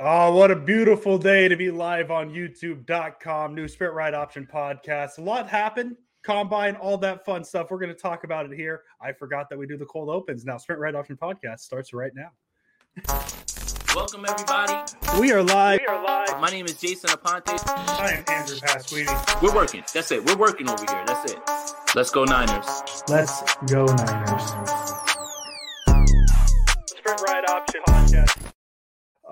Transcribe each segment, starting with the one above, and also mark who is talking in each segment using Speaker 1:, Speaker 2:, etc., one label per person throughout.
Speaker 1: Oh, what a beautiful day to be live on youtube.com. New Sprint Right Option podcast. A lot happened. Combine, all that fun stuff. We're going to talk about it here. I forgot that we do the cold opens. Now, Sprint Right Option podcast starts right now.
Speaker 2: Welcome, everybody.
Speaker 1: We are live.
Speaker 3: We are live.
Speaker 2: My name is Jason Aponte.
Speaker 1: I am Andrew Pasquini.
Speaker 2: We're working. That's it. We're working over here. That's it. Let's go, Niners.
Speaker 1: Let's go, Niners.
Speaker 3: Sprint Right Option Podcast.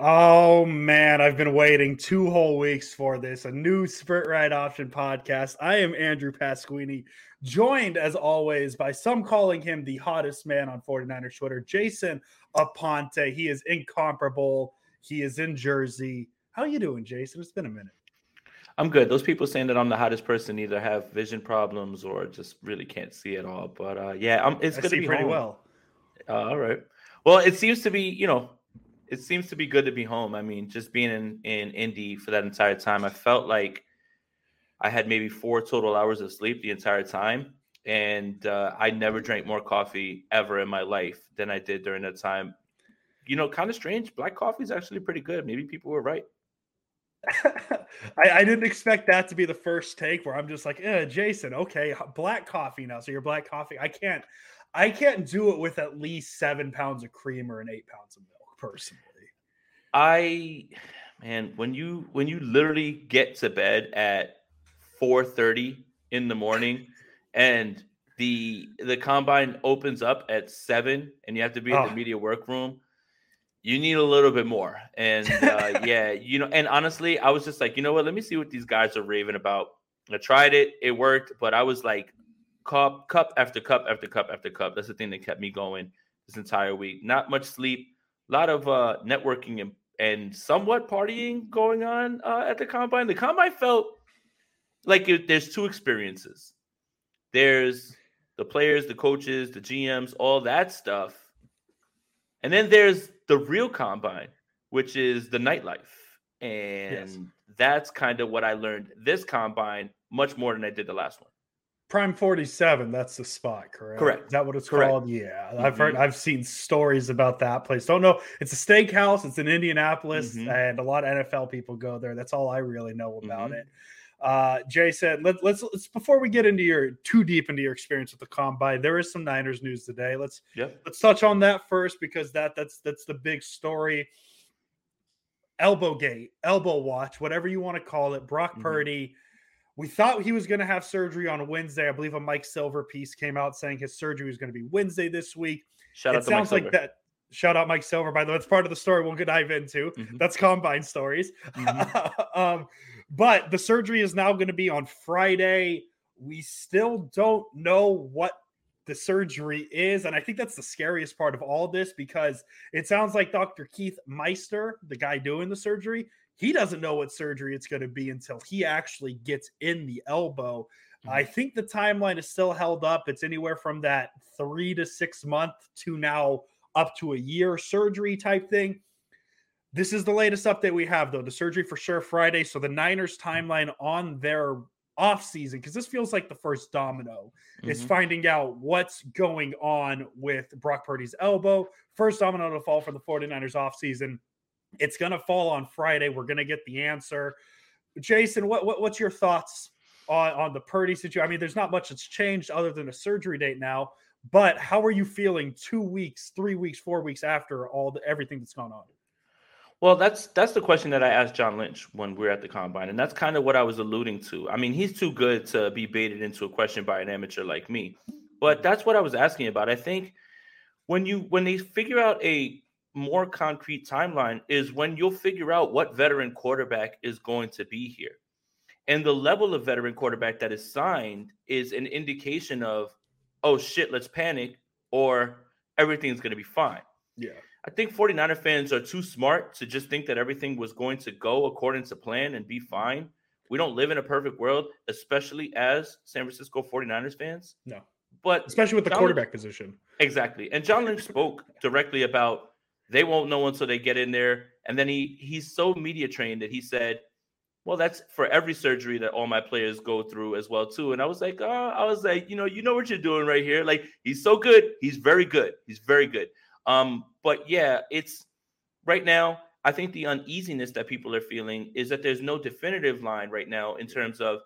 Speaker 1: Oh man, I've been waiting two whole weeks for this. A new Sprint Right Option podcast. I am Andrew Pasquini, joined as always by some calling him the hottest man on 49ers Twitter, Jason Aponte. He is incomparable. He is in Jersey. How are you doing, Jason? It's been a minute.
Speaker 4: I'm good. Those people saying that I'm the hottest person either have vision problems or just really can't see at all. But uh, yeah, I'm, it's
Speaker 1: I
Speaker 4: good to be
Speaker 1: pretty
Speaker 4: home.
Speaker 1: well.
Speaker 4: Uh, all right. Well, it seems to be, you know, it seems to be good to be home. I mean, just being in in Indy for that entire time, I felt like I had maybe four total hours of sleep the entire time, and uh, I never drank more coffee ever in my life than I did during that time. You know, kind of strange. Black coffee is actually pretty good. Maybe people were right.
Speaker 1: I, I didn't expect that to be the first take where I'm just like, eh, Jason, okay, black coffee now. So you're black coffee. I can't, I can't do it with at least seven pounds of creamer and eight pounds of milk personally.
Speaker 4: I man, when you when you literally get to bed at 4:30 in the morning and the the combine opens up at 7 and you have to be in
Speaker 1: Oh.
Speaker 4: the media workroom, you need a little bit more. And uh, yeah, you know, and honestly, I was just like, you know what, let me see what these guys are raving about. I tried it, it worked, but I was like cup cup after cup after cup after cup. That's the thing that kept me going this entire week. Not much sleep, lot of uh networking and and somewhat partying going on uh, at the combine. The combine felt like it, there's two experiences. There's the players, the coaches, the GMs, all that stuff, and then there's the real combine, which is the nightlife, and that's kind of what I learned this combine much more than I did the last one.
Speaker 1: Prime 47, that's the spot, correct?
Speaker 4: Correct.
Speaker 1: Is that what it's
Speaker 4: Correct.
Speaker 1: called? Yeah. I've heard,
Speaker 4: Mhm.
Speaker 1: I've seen stories about that place. Don't know. It's a steakhouse. It's in Indianapolis,
Speaker 4: Mhm.
Speaker 1: and a lot of NFL people go there. That's all I really know about
Speaker 4: Mhm.
Speaker 1: it. Uh, Jason, let, let's let's before we get into your too deep into your experience with the combine, there is some Niners news today. Let's
Speaker 4: Yep.
Speaker 1: let's touch on that first because that that's that's the big story. Elbow gate, elbow watch, whatever you want to call it. Brock
Speaker 4: Mhm.
Speaker 1: Purdy. We thought he was going to have surgery on Wednesday. I believe a Mike Silver piece came out saying his surgery was going to be Wednesday this week.
Speaker 4: Shout
Speaker 1: it
Speaker 4: out to Mike
Speaker 1: sounds like
Speaker 4: Silver.
Speaker 1: that. Shout out Mike Silver, by the way. That's part of the story we'll dive into.
Speaker 4: Mhm.
Speaker 1: That's combine stories.
Speaker 4: Mhm.
Speaker 1: um, but the surgery is now going to be on Friday. We still don't know what the surgery is. And I think that's the scariest part of all this because it sounds like Dr. Keith Meister, the guy doing the surgery, he doesn't know what surgery it's going to be until he actually gets in the elbow. I think the timeline is still held up. It's anywhere from that three to six month to now up to a year surgery type thing. This is the latest update we have, though. The surgery for sure Friday. So the Niners timeline on their off season, because this feels like the first domino, is
Speaker 4: Mhm.
Speaker 1: finding out what's going on with Brock Purdy's elbow. First domino to fall for the 49ers off season. It's going to fall on Friday. We're going to get the answer. Jason, what, what what's your thoughts on, on the Purdy situation? I mean, there's not much that's changed other than a surgery date now. But how are you feeling two weeks, three weeks, four weeks after all the everything that's gone on?
Speaker 4: Well, that's that's the question that I asked John Lynch when we were at the combine, and that's kind of what I was alluding to. I mean, he's too good to be baited into a question by an amateur like me, but that's what I was asking about. I think when you when they figure out a more concrete timeline is when you'll figure out what veteran quarterback is going to be here, and the level of veteran quarterback that is signed is an indication of, oh shit, let's panic, or everything's going to be fine.
Speaker 1: Yeah.
Speaker 4: I think 49er fans are too smart to just think that everything was going to go according to plan and be fine. We don't live in a perfect world, especially as San Francisco 49ers fans.
Speaker 1: No.
Speaker 4: But
Speaker 1: Especially with the
Speaker 4: John
Speaker 1: quarterback position.
Speaker 4: exactly. And John Lynch spoke directly about they won't know until they get in there. And then he he's so media trained that he said, Well, that's for every surgery that all my players go through as well, too. And I was like, oh, I was like, you know, you know what you're doing right here. Like he's so good. He's very good. He's very good. Um, but yeah, it's right now. I think the uneasiness that people are feeling is that there's no definitive line right now in terms of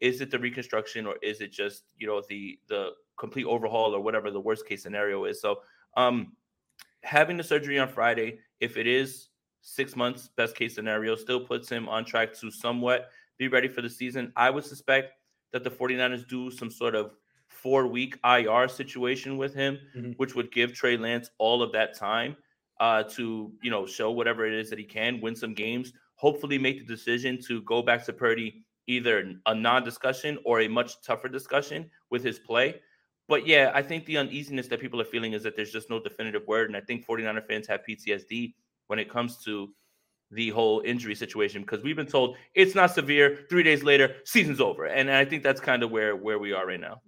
Speaker 4: is it the reconstruction or is it just you know the the complete overhaul or whatever the worst case scenario is. So um having the surgery on Friday, if it is six months, best case scenario, still puts him on track to somewhat be ready for the season. I would suspect that the 49ers do some sort of four week IR situation with him, mm-hmm. which would give Trey Lance all of that time uh, to, you know, show whatever it is that he can, win some games, hopefully make the decision to go back to Purdy, either a non discussion or a much tougher discussion with his play. But yeah, I think the uneasiness that people are feeling is that there's just no definitive word. And I think 49er fans have PTSD when it comes to the whole injury situation because we've been told it's not severe. Three days later, season's over, and I think that's kind of where where we are right now.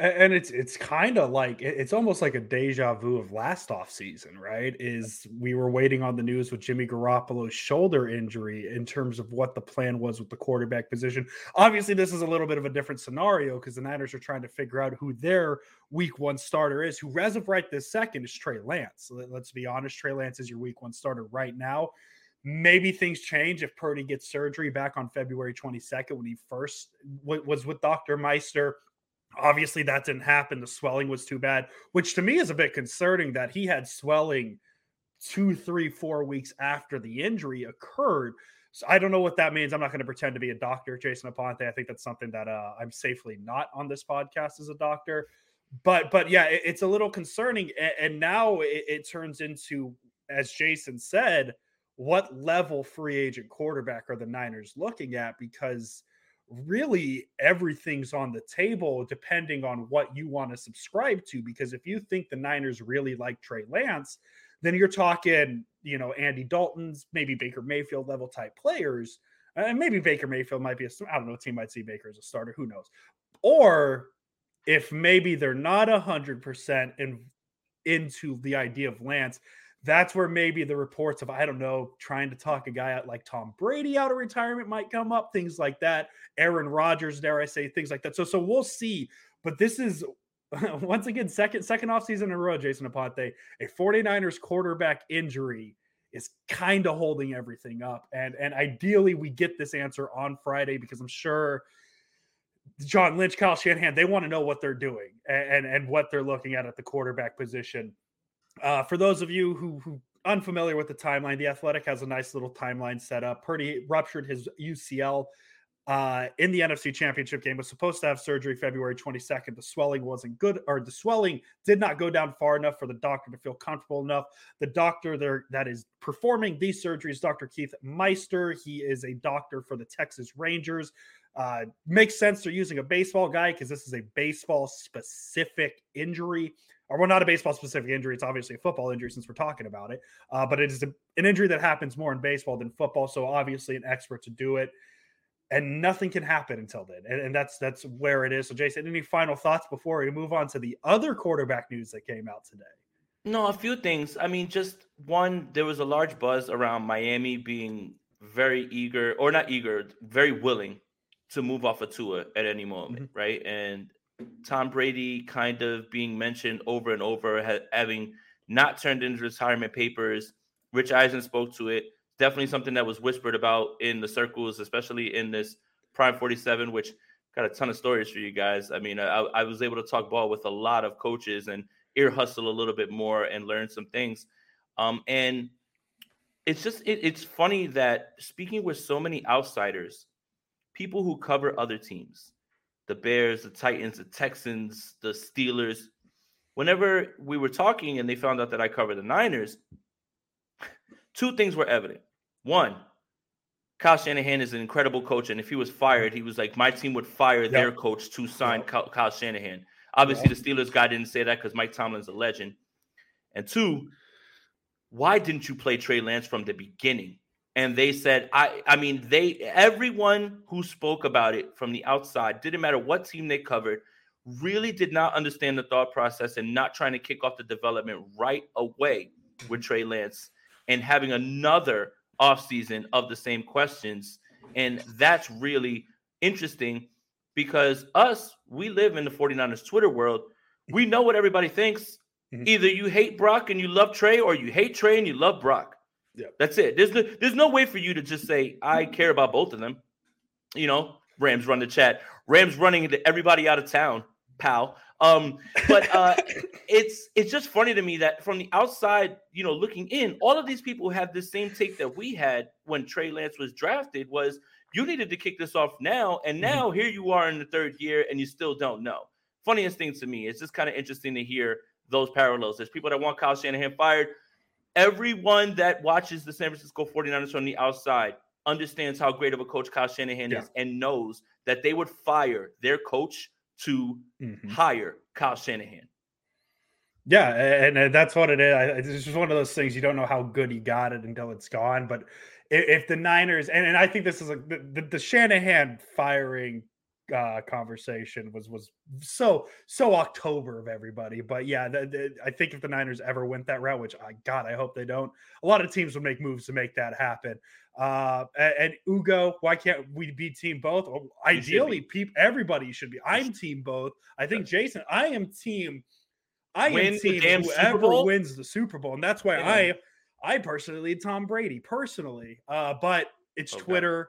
Speaker 1: And it's it's kind of like it's almost like a deja vu of last off season, right? Is we were waiting on the news with Jimmy Garoppolo's shoulder injury in terms of what the plan was with the quarterback position. Obviously, this is a little bit of a different scenario because the Niners are trying to figure out who their week one starter is, who as of right this second is Trey Lance. Let's be honest, Trey Lance is your week one starter right now. Maybe things change if Purdy gets surgery back on February 22nd when he first was with Dr. Meister. Obviously, that didn't happen. The swelling was too bad, which to me is a bit concerning that he had swelling two, three, four weeks after the injury occurred. So I don't know what that means. I'm not going to pretend to be a doctor, Jason Aponte. I think that's something that uh, I'm safely not on this podcast as a doctor. But but yeah, it, it's a little concerning. And, and now it, it turns into, as Jason said, what level free agent quarterback are the Niners looking at? Because really everything's on the table depending on what you want to subscribe to. Because if you think the Niners really like Trey Lance, then you're talking, you know, Andy Dalton's, maybe Baker Mayfield level type players. And maybe Baker Mayfield might be a, I don't know, team might see Baker as a starter. Who knows? Or if maybe they're not a hundred percent in into the idea of Lance, that's where maybe the reports of I don't know trying to talk a guy out like Tom Brady out of retirement might come up, things like that. Aaron Rodgers, dare I say, things like that. So so we'll see. But this is once again second second offseason in a row, Jason Aponte, a 49ers quarterback injury is kind of holding everything up. And and ideally we get this answer on Friday because I'm sure John Lynch, Kyle Shanahan, they want to know what they're doing and, and, and what they're looking at at the quarterback position uh, for those of you who, who unfamiliar with the timeline, the Athletic has a nice little timeline set up. Purdy ruptured his UCL uh, in the NFC Championship game. Was supposed to have surgery February 22nd. The swelling wasn't good, or the swelling did not go down far enough for the doctor to feel comfortable enough. The doctor there that is performing these surgeries, Dr. Keith Meister. He is a doctor for the Texas Rangers. Uh, makes sense they're using a baseball guy because this is a baseball specific injury or well, not a baseball specific injury. It's obviously a football injury since we're talking about it. Uh, but it is a, an injury that happens more in baseball than football. So obviously, an expert to do it, and nothing can happen until then. And, and that's that's where it is. So, Jason, any final thoughts before we move on to the other quarterback news that came out today?
Speaker 4: No, a few things. I mean, just one, there was a large buzz around Miami being very eager, or not eager, very willing to move off of Tua at any moment, mm-hmm. right? And Tom Brady kind of being mentioned over and over, having not turned in retirement papers. Rich Eisen spoke to it. Definitely something that was whispered about in the circles, especially in this Prime 47, which got a ton of stories for you guys. I mean, I, I was able to talk ball with a lot of coaches and ear hustle a little bit more and learn some things. Um, and it's just it, it's funny that speaking with so many outsiders, people who cover other teams, the Bears, the Titans, the Texans, the Steelers. Whenever we were talking and they found out that I covered the Niners, two things were evident. One, Kyle Shanahan is an incredible coach, and if he was fired, he was like, my team would fire yep. their coach to sign yep. Kyle, Kyle, Shanahan. Obviously, yep. the Steelers guy didn't say that because Mike Tomlin's a legend. And two, why didn't you play Trey Lance from the beginning? And they said i i mean they everyone who spoke about it from the outside didn't matter what team they covered really did not understand the thought process and not trying to kick off the development right away with Trey Lance and having another offseason of the same questions. And that's really interesting because us we live in the 49ers Twitter world. We know what everybody thinks. Mm-hmm. either you hate Brock and you love Trey or you hate Trey and you love Brock
Speaker 1: Yeah.
Speaker 4: That's it. There's no, there's no way for you to just say I care about both of them. You know, Rams run the chat. Rams running into everybody out of town, pal. Um, but uh, it's it's just funny to me that from the outside, you know, looking in, all of these people have the same take that we had when Trey Lance was drafted. Was you needed to kick this off now, and
Speaker 1: Mm-hmm.
Speaker 4: now here you are in the third year, and you still don't know. Funniest thing to me, it's just kind of interesting to hear those parallels. There's people that want Kyle Shanahan fired. Everyone that watches the San Francisco 49ers from the outside understands how great of a coach Kyle Shanahan
Speaker 1: Yeah.
Speaker 4: is and knows that they would fire their coach to
Speaker 1: Mhm.
Speaker 4: hire Kyle Shanahan.
Speaker 1: Yeah, and, and that's what it is. It's just one of those things you don't know how good he got it until it's gone. But if, if the Niners, and, and I think this is like the, the, the Shanahan firing uh, conversation was was so so October of everybody. But yeah, the, the, I think if the Niners ever went that route, which I God, I hope they don't. A lot of teams would make moves to make that happen. Uh, and, and Ugo, why can't we be team both? Well,
Speaker 4: be.
Speaker 1: ideally, peop, everybody should be. I'm team both. I think Jason, I am team. I
Speaker 4: Win
Speaker 1: am team whoever wins the Super Bowl, and that's why
Speaker 4: Yeah.
Speaker 1: I I personally lead Tom Brady personally. Uh, but it's
Speaker 4: Okay.
Speaker 1: Twitter.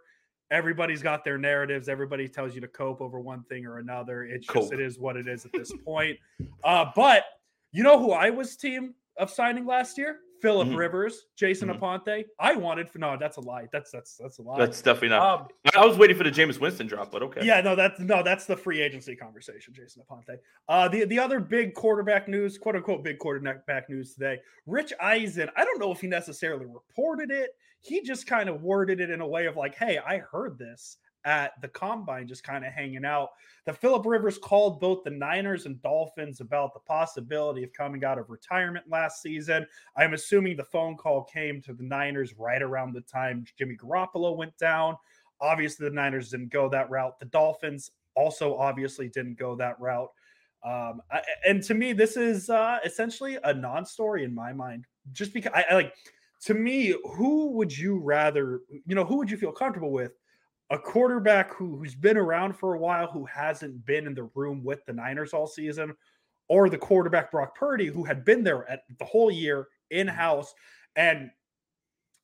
Speaker 1: Everybody's got their narratives. Everybody tells you to cope over one thing or another. It's just it is what it is at this point. Uh, but you know who I was team of signing last year? Philip
Speaker 4: Mhm.
Speaker 1: Rivers, Jason
Speaker 4: Mhm.
Speaker 1: Aponte. I wanted for no, that's a lie. That's that's that's a lie.
Speaker 4: That's definitely not.
Speaker 1: um,
Speaker 4: I I was waiting for the Jameis Winston drop, but okay.
Speaker 1: yeah, no, that's no, that's the free agency conversation, Jason Aponte. Uh, the the other big quarterback news, quote unquote, big quarterback news today. Rich Eisen. I don't know if he necessarily reported it. He just kind of worded it in a way of like, "Hey, I heard this at the combine, just kind of hanging out." That Philip Rivers called both the Niners and Dolphins about the possibility of coming out of retirement last season. I'm assuming the phone call came to the Niners right around the time Jimmy Garoppolo went down. Obviously, the Niners didn't go that route. The Dolphins also obviously didn't go that route. Um, I- and to me, this is uh, essentially a non-story in my mind. Just because I, I like, to me, who would you rather? You know, who would you feel comfortable with? A quarterback who who's been around for a while, who hasn't been in the room with the Niners all season, or the quarterback Brock Purdy, who had been there at the whole year in mm-hmm. house. And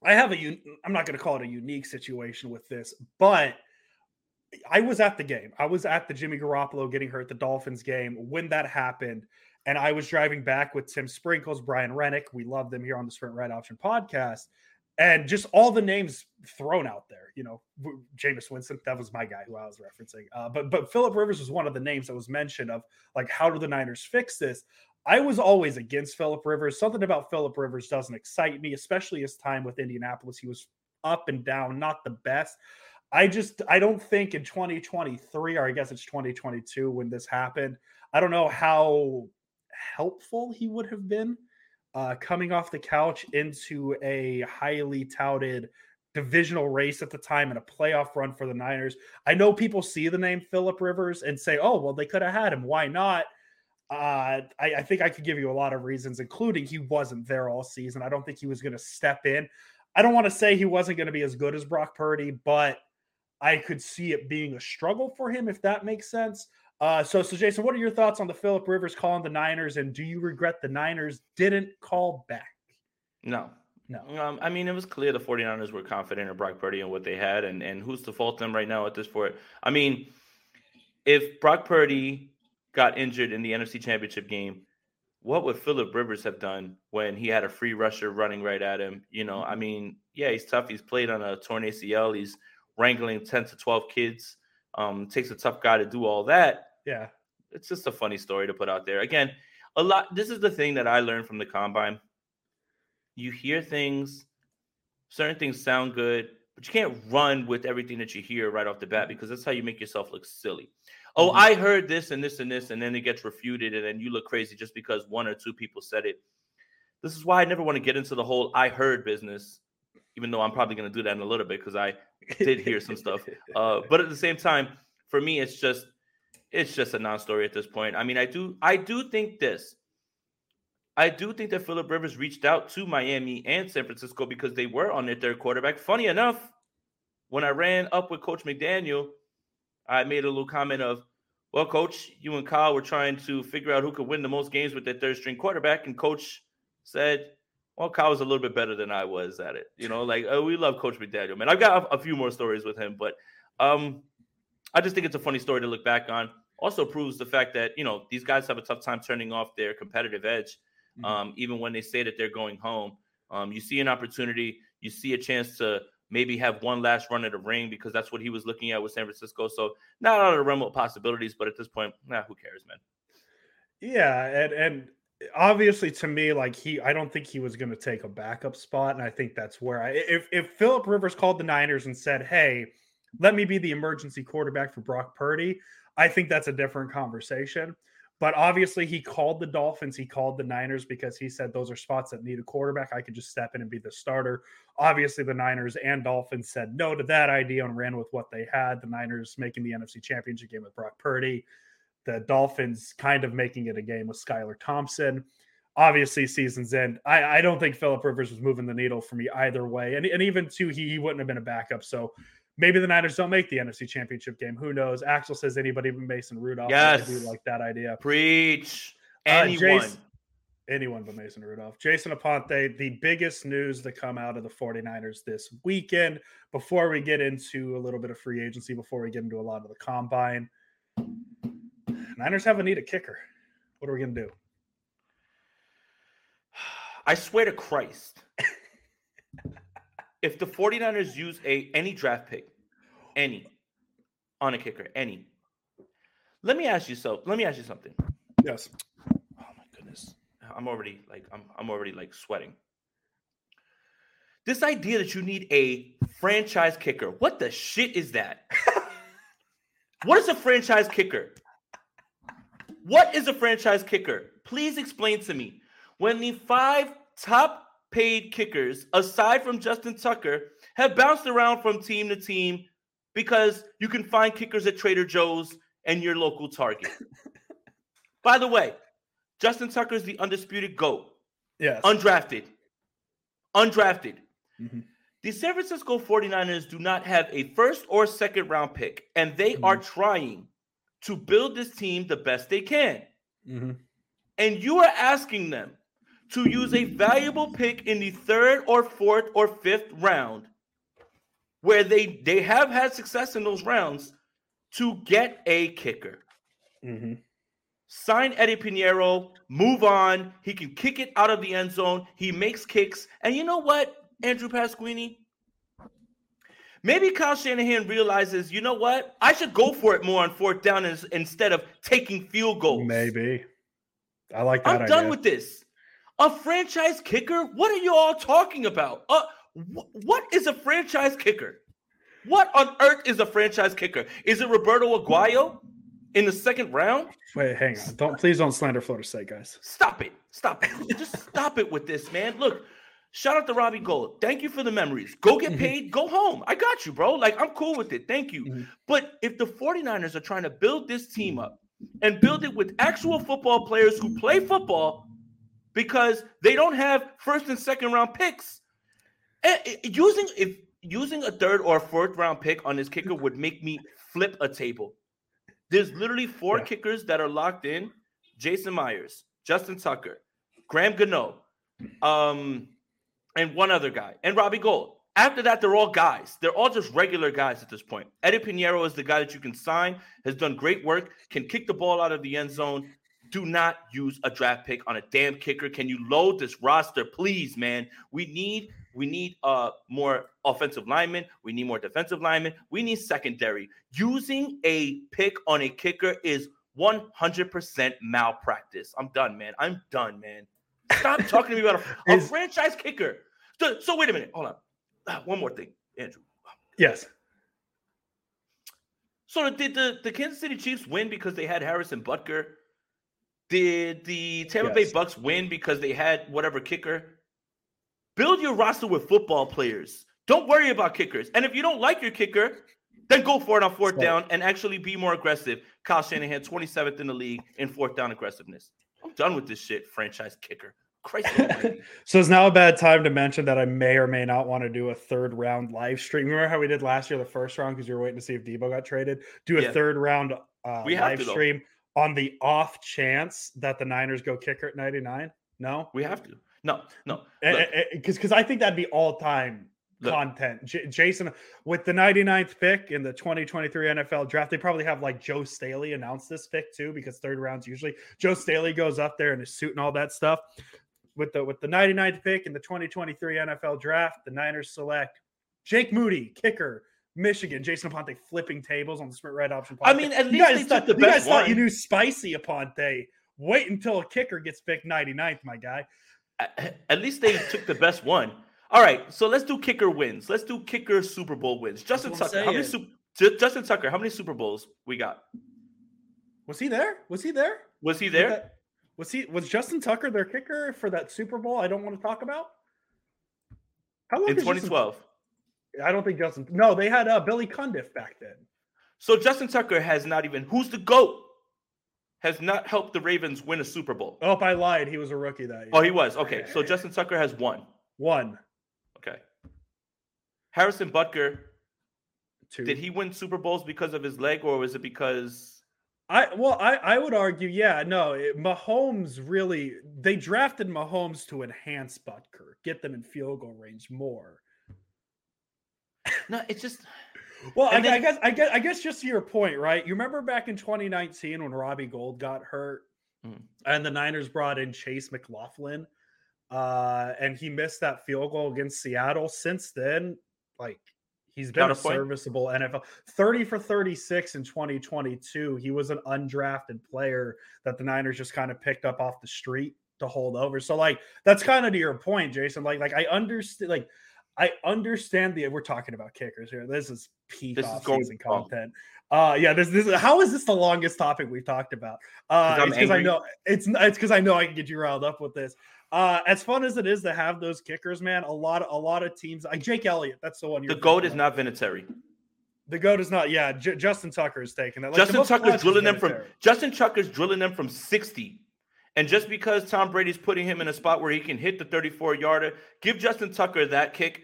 Speaker 1: I have a, I'm not going to call it a unique situation with this, but I was at the game. I was at the Jimmy Garoppolo getting hurt, the Dolphins game when that happened. And I was driving back with Tim Sprinkles, Brian Rennick. We love them here on the Sprint Right Option podcast. And just all the names thrown out there, you know, Jameis Winston, that was my guy who I was referencing. Uh, but but Philip Rivers was one of the names that was mentioned of like, how do the Niners fix this? I was always against Philip Rivers. Something about Philip Rivers doesn't excite me, especially his time with Indianapolis. He was up and down, not the best. I just I don't think in 2023, or I guess it's 2022 when this happened. I don't know how helpful he would have been uh, coming off the couch into a highly touted divisional race at the time and a playoff run for the Niners. I know people see the name Philip Rivers and say, "Oh, well, they could have had him. Why not?" Uh, I, I think I could give you a lot of reasons, including he wasn't there all season. I don't think he was going to step in. I don't want to say he wasn't going to be as good as Brock Purdy, but I could see it being a struggle for him if that makes sense. Uh, so, so Jason, what are your thoughts on the Philip Rivers calling the Niners, and do you regret the Niners didn't call back?
Speaker 4: No.
Speaker 1: No.
Speaker 4: Um, I mean, it was clear the 49ers were confident in Brock Purdy and what they had, and, and who's to fault them right now at this point? I mean, if Brock Purdy got injured in the NFC Championship game, what would Philip Rivers have done when he had a free rusher running right at him? You know, I mean, yeah, he's tough. He's played on a torn ACL. He's wrangling 10 to 12 kids. Um, takes a tough guy to do all that.
Speaker 1: Yeah,
Speaker 4: It's just a funny story to put out there. Again, a lot. This is the thing that I learned from the combine. You hear things, certain things sound good, but you can't run with everything that you hear right off the bat because that's how you make yourself look silly. Oh,
Speaker 1: Mhm.
Speaker 4: I heard this and this and this, and then it gets refuted, and then you look crazy just because one or two people said it. This is why I never want to get into the whole I heard business, even though I'm probably going to do that in a little bit because I did hear some stuff. Uh, but at the same time, for me, it's just it's just a non-story at this point. I mean, I do I do think this. I do think that Philip Rivers reached out to Miami and San Francisco because they were on their third quarterback. Funny enough, when I ran up with Coach McDaniel, I made a little comment of, "Well, Coach, you and Kyle were trying to figure out who could win the most games with their third string quarterback," and Coach said, Well, Kyle was a little bit better than I was at it. You know, like uh, we love Coach McDaniel, man. I've got a, a few more stories with him, but um, I just think it's a funny story to look back on. Also proves the fact that you know these guys have a tough time turning off their competitive edge,
Speaker 1: Mhm.
Speaker 4: um, even when they say that they're going home. Um, you see an opportunity, you see a chance to maybe have one last run at the ring because that's what he was looking at with San Francisco. So not out of the realm of possibilities, but at this point, nah, who cares, man?
Speaker 1: Yeah, and and obviously to me, like he, I don't think he was going to take a backup spot, and I think that's where I, if if Philip Rivers called the Niners and said, "Hey, let me be the emergency quarterback for Brock Purdy," I think that's a different conversation. But obviously, he called the Dolphins, he called the Niners because he said those are spots that need a quarterback. I could just step in and be the starter. Obviously, the Niners and Dolphins said no to that idea and ran with what they had. The Niners making the NFC Championship game with Brock Purdy the Dolphins kind of making it a game with Skylar Thompson. Obviously, season's end. I, I don't think Philip Rivers was moving the needle for me either way. And, and even too, he, he wouldn't have been a backup. So maybe the Niners don't make the NFC championship game. Who knows? Axel says anybody but Mason Rudolph. I do
Speaker 4: Yes.
Speaker 1: like that idea.
Speaker 4: Preach.
Speaker 1: Uh,
Speaker 4: Anyone.
Speaker 1: Jace- anyone but Mason Rudolph. Jason Aponte, the biggest news to come out of the 49ers this weekend. Before we get into a little bit of free agency, before we get into a lot of the combine, Niners have a need a kicker. What are we going to do?
Speaker 4: I swear to Christ, if the 49ers use a any draft pick, any, on a kicker, any, let me ask you so. Let me ask you something.
Speaker 1: Yes.
Speaker 4: Oh my goodness, I'm already like I'm I'm already like sweating. This idea that you need a franchise kicker, what the shit is that? what is a franchise kicker? What is a franchise kicker? Please explain to me. When the five top paid kickers, aside from Justin Tucker, have bounced around from team to team because you can find kickers at Trader Joe's and your local Target. By the way, Justin Tucker is the undisputed GOAT,
Speaker 1: Yes.
Speaker 4: undrafted. Undrafted.
Speaker 1: Mhm.
Speaker 4: The San Francisco 49ers do not have a first or second round pick, and they are trying to build this team the best they can.
Speaker 1: Mhm.
Speaker 4: And you are asking them to use a valuable pick in the third or fourth or fifth round, where they, they have had success in those rounds, to get a kicker.
Speaker 1: Mhm.
Speaker 4: Sign Eddy Piñeiro, move on. He can kick it out of the end zone. He makes kicks. And you know what, Andrew Pasquini? Maybe Kyle Shanahan realizes, you know what? I should go for it more on fourth down ins- instead of taking field goals.
Speaker 1: Maybe. I like that
Speaker 4: I'm
Speaker 1: idea.
Speaker 4: done with this. A franchise kicker? What are you all talking about? Uh, wh- what is a franchise kicker? What on earth is a franchise kicker? Is it Roberto Aguayo in the second round?
Speaker 1: Wait, hang on. Don't please don't slander Florida State, guys.
Speaker 4: Stop it. Stop it. Just stop it with this, man. Look, shout out to Robbie Gould. Thank you for the memories. Go get
Speaker 1: Mhm.
Speaker 4: paid, go home. I got you, bro. Like, I'm cool with it. Thank you.
Speaker 1: Mhm.
Speaker 4: But if the 49ers are trying to build this team up and build it with actual football players who play football because they don't have first and second round picks, using if using a third or fourth round pick on this kicker would make me flip a table. There's literally four
Speaker 1: Yeah.
Speaker 4: kickers that are locked in: Jason Myers, Justin Tucker, Graham Gano, um, and one other guy, and Robbie Gould. After that, they're all guys. They're all just regular guys at this point. Eddy Piñeiro is the guy that you can sign, has done great work, can kick the ball out of the end zone. Do not use a draft pick on a damn kicker. Can you load this roster, please, man? We need we need uh more offensive linemen. We need more defensive linemen. We need secondary. Using a pick on a kicker is 100% malpractice. I'm done, man. I'm done, man. Stop talking to me about a, a
Speaker 1: Is-
Speaker 4: franchise kicker. So, so wait a minute. Hold on. Ah, one more thing, Andrew.
Speaker 1: Yes.
Speaker 4: So did the, the Kansas City Chiefs win because they had Harrison Butker? Did the Tampa
Speaker 1: Yes.
Speaker 4: Bay Bucks win because they had whatever kicker? Build your roster with football players. Don't worry about kickers. And if you don't like your kicker, then go for it on fourth down and actually be more aggressive. Kyle Shanahan, 27th in the league in fourth down aggressiveness. I'm done with this shit, franchise kicker.
Speaker 1: So it's now a bad time to mention that I may or may not want to do a third round live stream. Remember how we did last year, the first round, because you were waiting to see if Debo got traded? Do a
Speaker 4: Yeah.
Speaker 1: third round uh, live
Speaker 4: to,
Speaker 1: stream on the off chance that the Niners go kicker at 99? No?
Speaker 4: We have to. No, no.
Speaker 1: Eh, because
Speaker 4: eh, eh,
Speaker 1: because I think that'd be all time content. J- Jason with the 99th pick in the 2023 NFL draft, they probably have like Joe Staley announce this pick too, because third rounds usually Joe Staley goes up there in his suit and all that stuff. With the with the 99th pick in the 2023 NFL draft, the Niners select Jake Moody, kicker. Michigan, Jason Aponte flipping tables on the sprint right option.
Speaker 4: I mean, at
Speaker 1: you guys thought, you guys thought you knew spicy Aponte. Wait until a kicker gets picked 99th, my guy.
Speaker 4: At least they took the best one. All right, so let's do kicker wins. Let's do kicker Super Bowl wins. Justin Tucker, how many Super, Justin Tucker, how many Super Bowls we got?
Speaker 1: Was he there? Was he there?
Speaker 4: Was he there?
Speaker 1: that- Was he was Justin Tucker their kicker for that Super Bowl? I don't want to talk about. How long
Speaker 4: in
Speaker 1: has Justin-
Speaker 4: 2012.
Speaker 1: I don't think Justin. No, they had uh, Billy Cundiff back then.
Speaker 4: So Justin Tucker has not even who's the GOAT? Has not helped the Ravens win a Super Bowl.
Speaker 1: Oh, I lied, he was a rookie that year.
Speaker 4: Oh, he was. Okay. So Justin Tucker has one.
Speaker 1: one,
Speaker 4: Okay. Harrison Butker,
Speaker 1: two.
Speaker 4: did he win Super Bowls because of his leg or was it because
Speaker 1: I well, I I would argue, yeah, no. It, Mahomes really they drafted Mahomes to enhance Butker, get them in field goal range more.
Speaker 4: No, it's just
Speaker 1: Well, I,
Speaker 4: And
Speaker 1: I guess I guess I guess just to your point, right? You remember back in 2019 when Robbie Gould got hurt,
Speaker 4: Mhm.
Speaker 1: and the Niners brought in Chase McLaughlin, uh, and he missed that field goal against Seattle. Since then, like he's been a
Speaker 4: Counterpoint?
Speaker 1: serviceable NFL 30 for 36 in 2022. He was an undrafted player that the Niners just kind of picked up off the street to hold over. So like that's kind of to your point, Jason. Like like I understand like I understand the we're talking about kickers here. This is peak
Speaker 4: This is
Speaker 1: off
Speaker 4: going
Speaker 1: season content. Uh yeah, this this how is this the longest topic we've talked about? Uh
Speaker 4: 'Cause I'm
Speaker 1: it's because I know it's it's because I know I can get you riled up with this. Uh as fun as it is to have those kickers, man, a lot a lot of teams like Jake Elliott, that's the one you're
Speaker 4: the GOAT is
Speaker 1: of.
Speaker 4: not Vinatieri.
Speaker 1: the goat is not, yeah. J- Justin Tucker is taking that. Like,
Speaker 4: Justin Tucker's drilling them from. Justin Tucker's drilling them from 60. And just because Tom Brady's putting him in a spot where he can hit the 34 yarder, give Justin Tucker that kick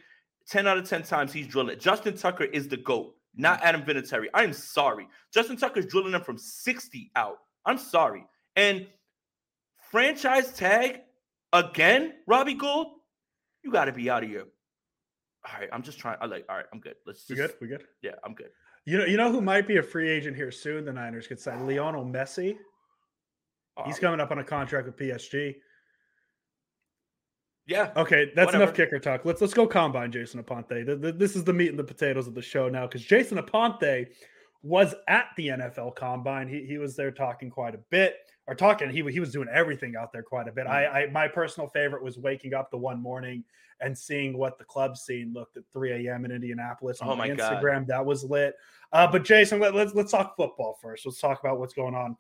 Speaker 4: 10 out of 10 times he's drilling. it. Justin Tucker is the GOAT, not mm. Adam Vinatieri. I'm sorry. Justin Tucker's drilling them from 60 out. I'm sorry. And franchise tag again, Robbie Gould, you got to be out of here. All right, I'm just trying. I like. All right, I'm good. Let's
Speaker 1: We good? We good?
Speaker 4: Yeah, I'm good.
Speaker 1: You know, you know who might be a free agent here soon? The Niners could sign Lionel Messi. He's coming up on a contract with PSG.
Speaker 4: Yeah.
Speaker 1: Okay, that's
Speaker 4: Whatever.
Speaker 1: enough kicker talk. Let's let's go combine Jason Aponte. Th- th- This is the meat and the potatoes of the show now because Jason Aponte was at the NFL Combine. He he was there talking quite a bit, or talking. He he was doing everything out there quite a bit. I, I my personal favorite was waking up the one morning and seeing what the club scene looked at 3 a.m. in Indianapolis on
Speaker 4: Oh
Speaker 1: my
Speaker 4: my God.
Speaker 1: Instagram. That was lit. Uh, but Jason, let, let's let's talk football first. Let's talk about what's going on.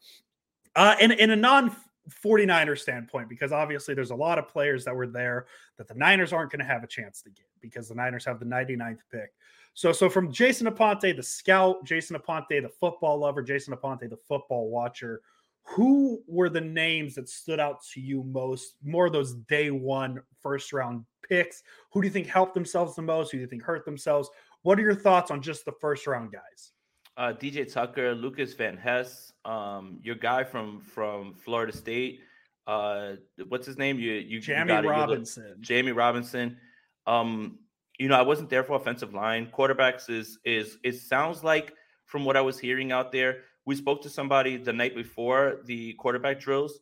Speaker 1: Uh, in in a non 49er standpoint, because obviously there's a lot of players that were there that the Niners aren't going to have a chance to get because the Niners have the 99th pick. So, so from Jason Aponte, the scout, Jason Aponte, the football lover, Jason Aponte, the football watcher, who were the names that stood out to you most? More of those day one first round picks. Who do you think helped themselves the most? Who do you think hurt themselves? What are your thoughts on just the first round guys?
Speaker 4: Uh, DJ Tucker, Lukas Van Ness, um, your guy from from Florida State. Uh, what's his name? You you
Speaker 1: Jamie
Speaker 4: you look-
Speaker 1: Robinson.
Speaker 4: Jammie Robinson. Um, you know, I wasn't there for offensive line. Quarterbacks is is it sounds like from what I was hearing out there. We spoke to somebody the night before the quarterback drills,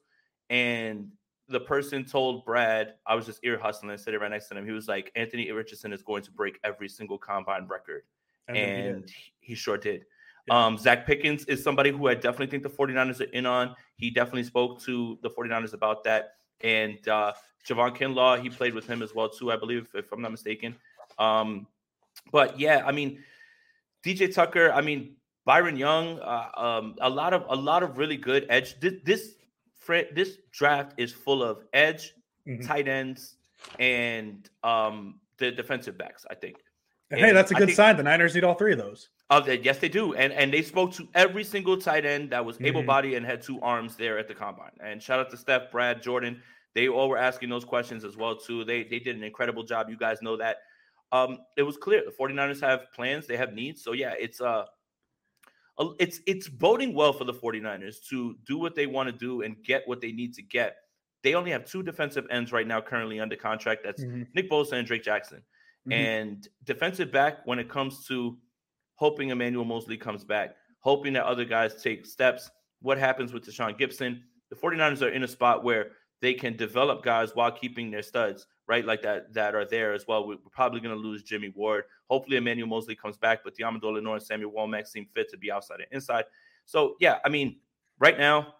Speaker 4: and the person told Brad, I was just ear hustling, sitting right next to him. He was like, Anthony Richardson is going to break every single combine record
Speaker 1: And then he did.
Speaker 4: and he- he sure did. Um, Zacch Pickens is somebody who I definitely think the 49ers are in on. He definitely spoke to the 49ers about that. And uh, Javon Kinlaw, he played with him as well, too, I believe, if I'm not mistaken. Um, but yeah, I mean, DJ Tucker, I mean, Byron Young, uh, um, a lot of a lot of really good edge. This this this draft is full of edge,
Speaker 1: Mhm.
Speaker 4: tight ends, and um, the defensive backs. I think.
Speaker 1: And hey, that's a good
Speaker 4: think-
Speaker 1: sign. The Niners need all three of those.
Speaker 4: Oh, they- yes, they do, and and they spoke to every single tight end that was
Speaker 1: Mhm.
Speaker 4: able-bodied and had two arms there at the combine. And shout out to Steph, Brad, Jordan. They all were asking those questions as well too. They they did an incredible job. You guys know that. Um, it was clear the 49ers have plans, they have needs. So yeah, it's uh a- it's it's boding well for the 49ers to do what they want to do and get what they need to get. they only have two defensive ends right now currently under contract. That's
Speaker 1: Mhm.
Speaker 4: Nick Bosa and Drake Jackson.
Speaker 1: Mhm.
Speaker 4: And defensive back, when it comes to hoping Emmanuel Moseley comes back, hoping that other guys take steps, what happens with Deshaun Gibson? The 49ers are in a spot where they can develop guys while keeping their studs, right? Like that that are there as well. We're probably going to lose Jimmy Ward. Hopefully, Emmanuel Moseley comes back, but Deommodore Lenoir and Samuel Womack seem fit to be outside and inside. So, yeah, I mean, right now,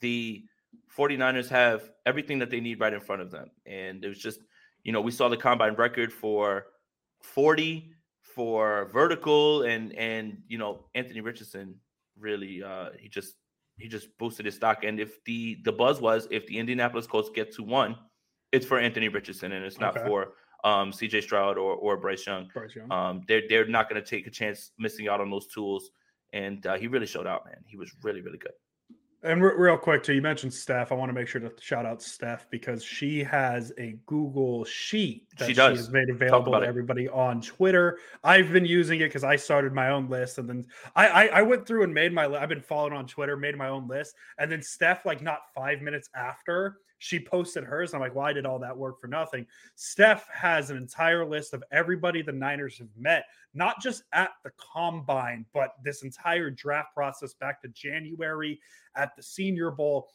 Speaker 4: the 49ers have everything that they need right in front of them. And it was just, you know, we saw the combine record for 40 for vertical and and you know, Anthony Richardson really uh he just he just boosted his stock. And if the the buzz was if the Indianapolis Colts get to one, it's for Anthony Richardson and it's not
Speaker 1: Okay.
Speaker 4: for um CJ Stroud or or Bryce Young.
Speaker 1: Bryce Young.
Speaker 4: Um they're they're not gonna take a chance missing out on those tools. And uh, he really showed out, man. He was really, really good.
Speaker 1: And re- real quick, too, you mentioned Steph. I want to make sure to shout out Steph because she has a Google sheet that
Speaker 4: She
Speaker 1: she, has made available to
Speaker 4: it.
Speaker 1: everybody on Twitter. I've been using it because I started my own list, and then I, I I went through and made my. I've been following on Twitter, made my own list, and then Steph, like not five minutes after she posted hers. I'm like, well, I did all that work for nothing. Steph has an entire list of everybody the Niners have met, not just at the combine, but this entire draft process back to January at the Senior Bowl.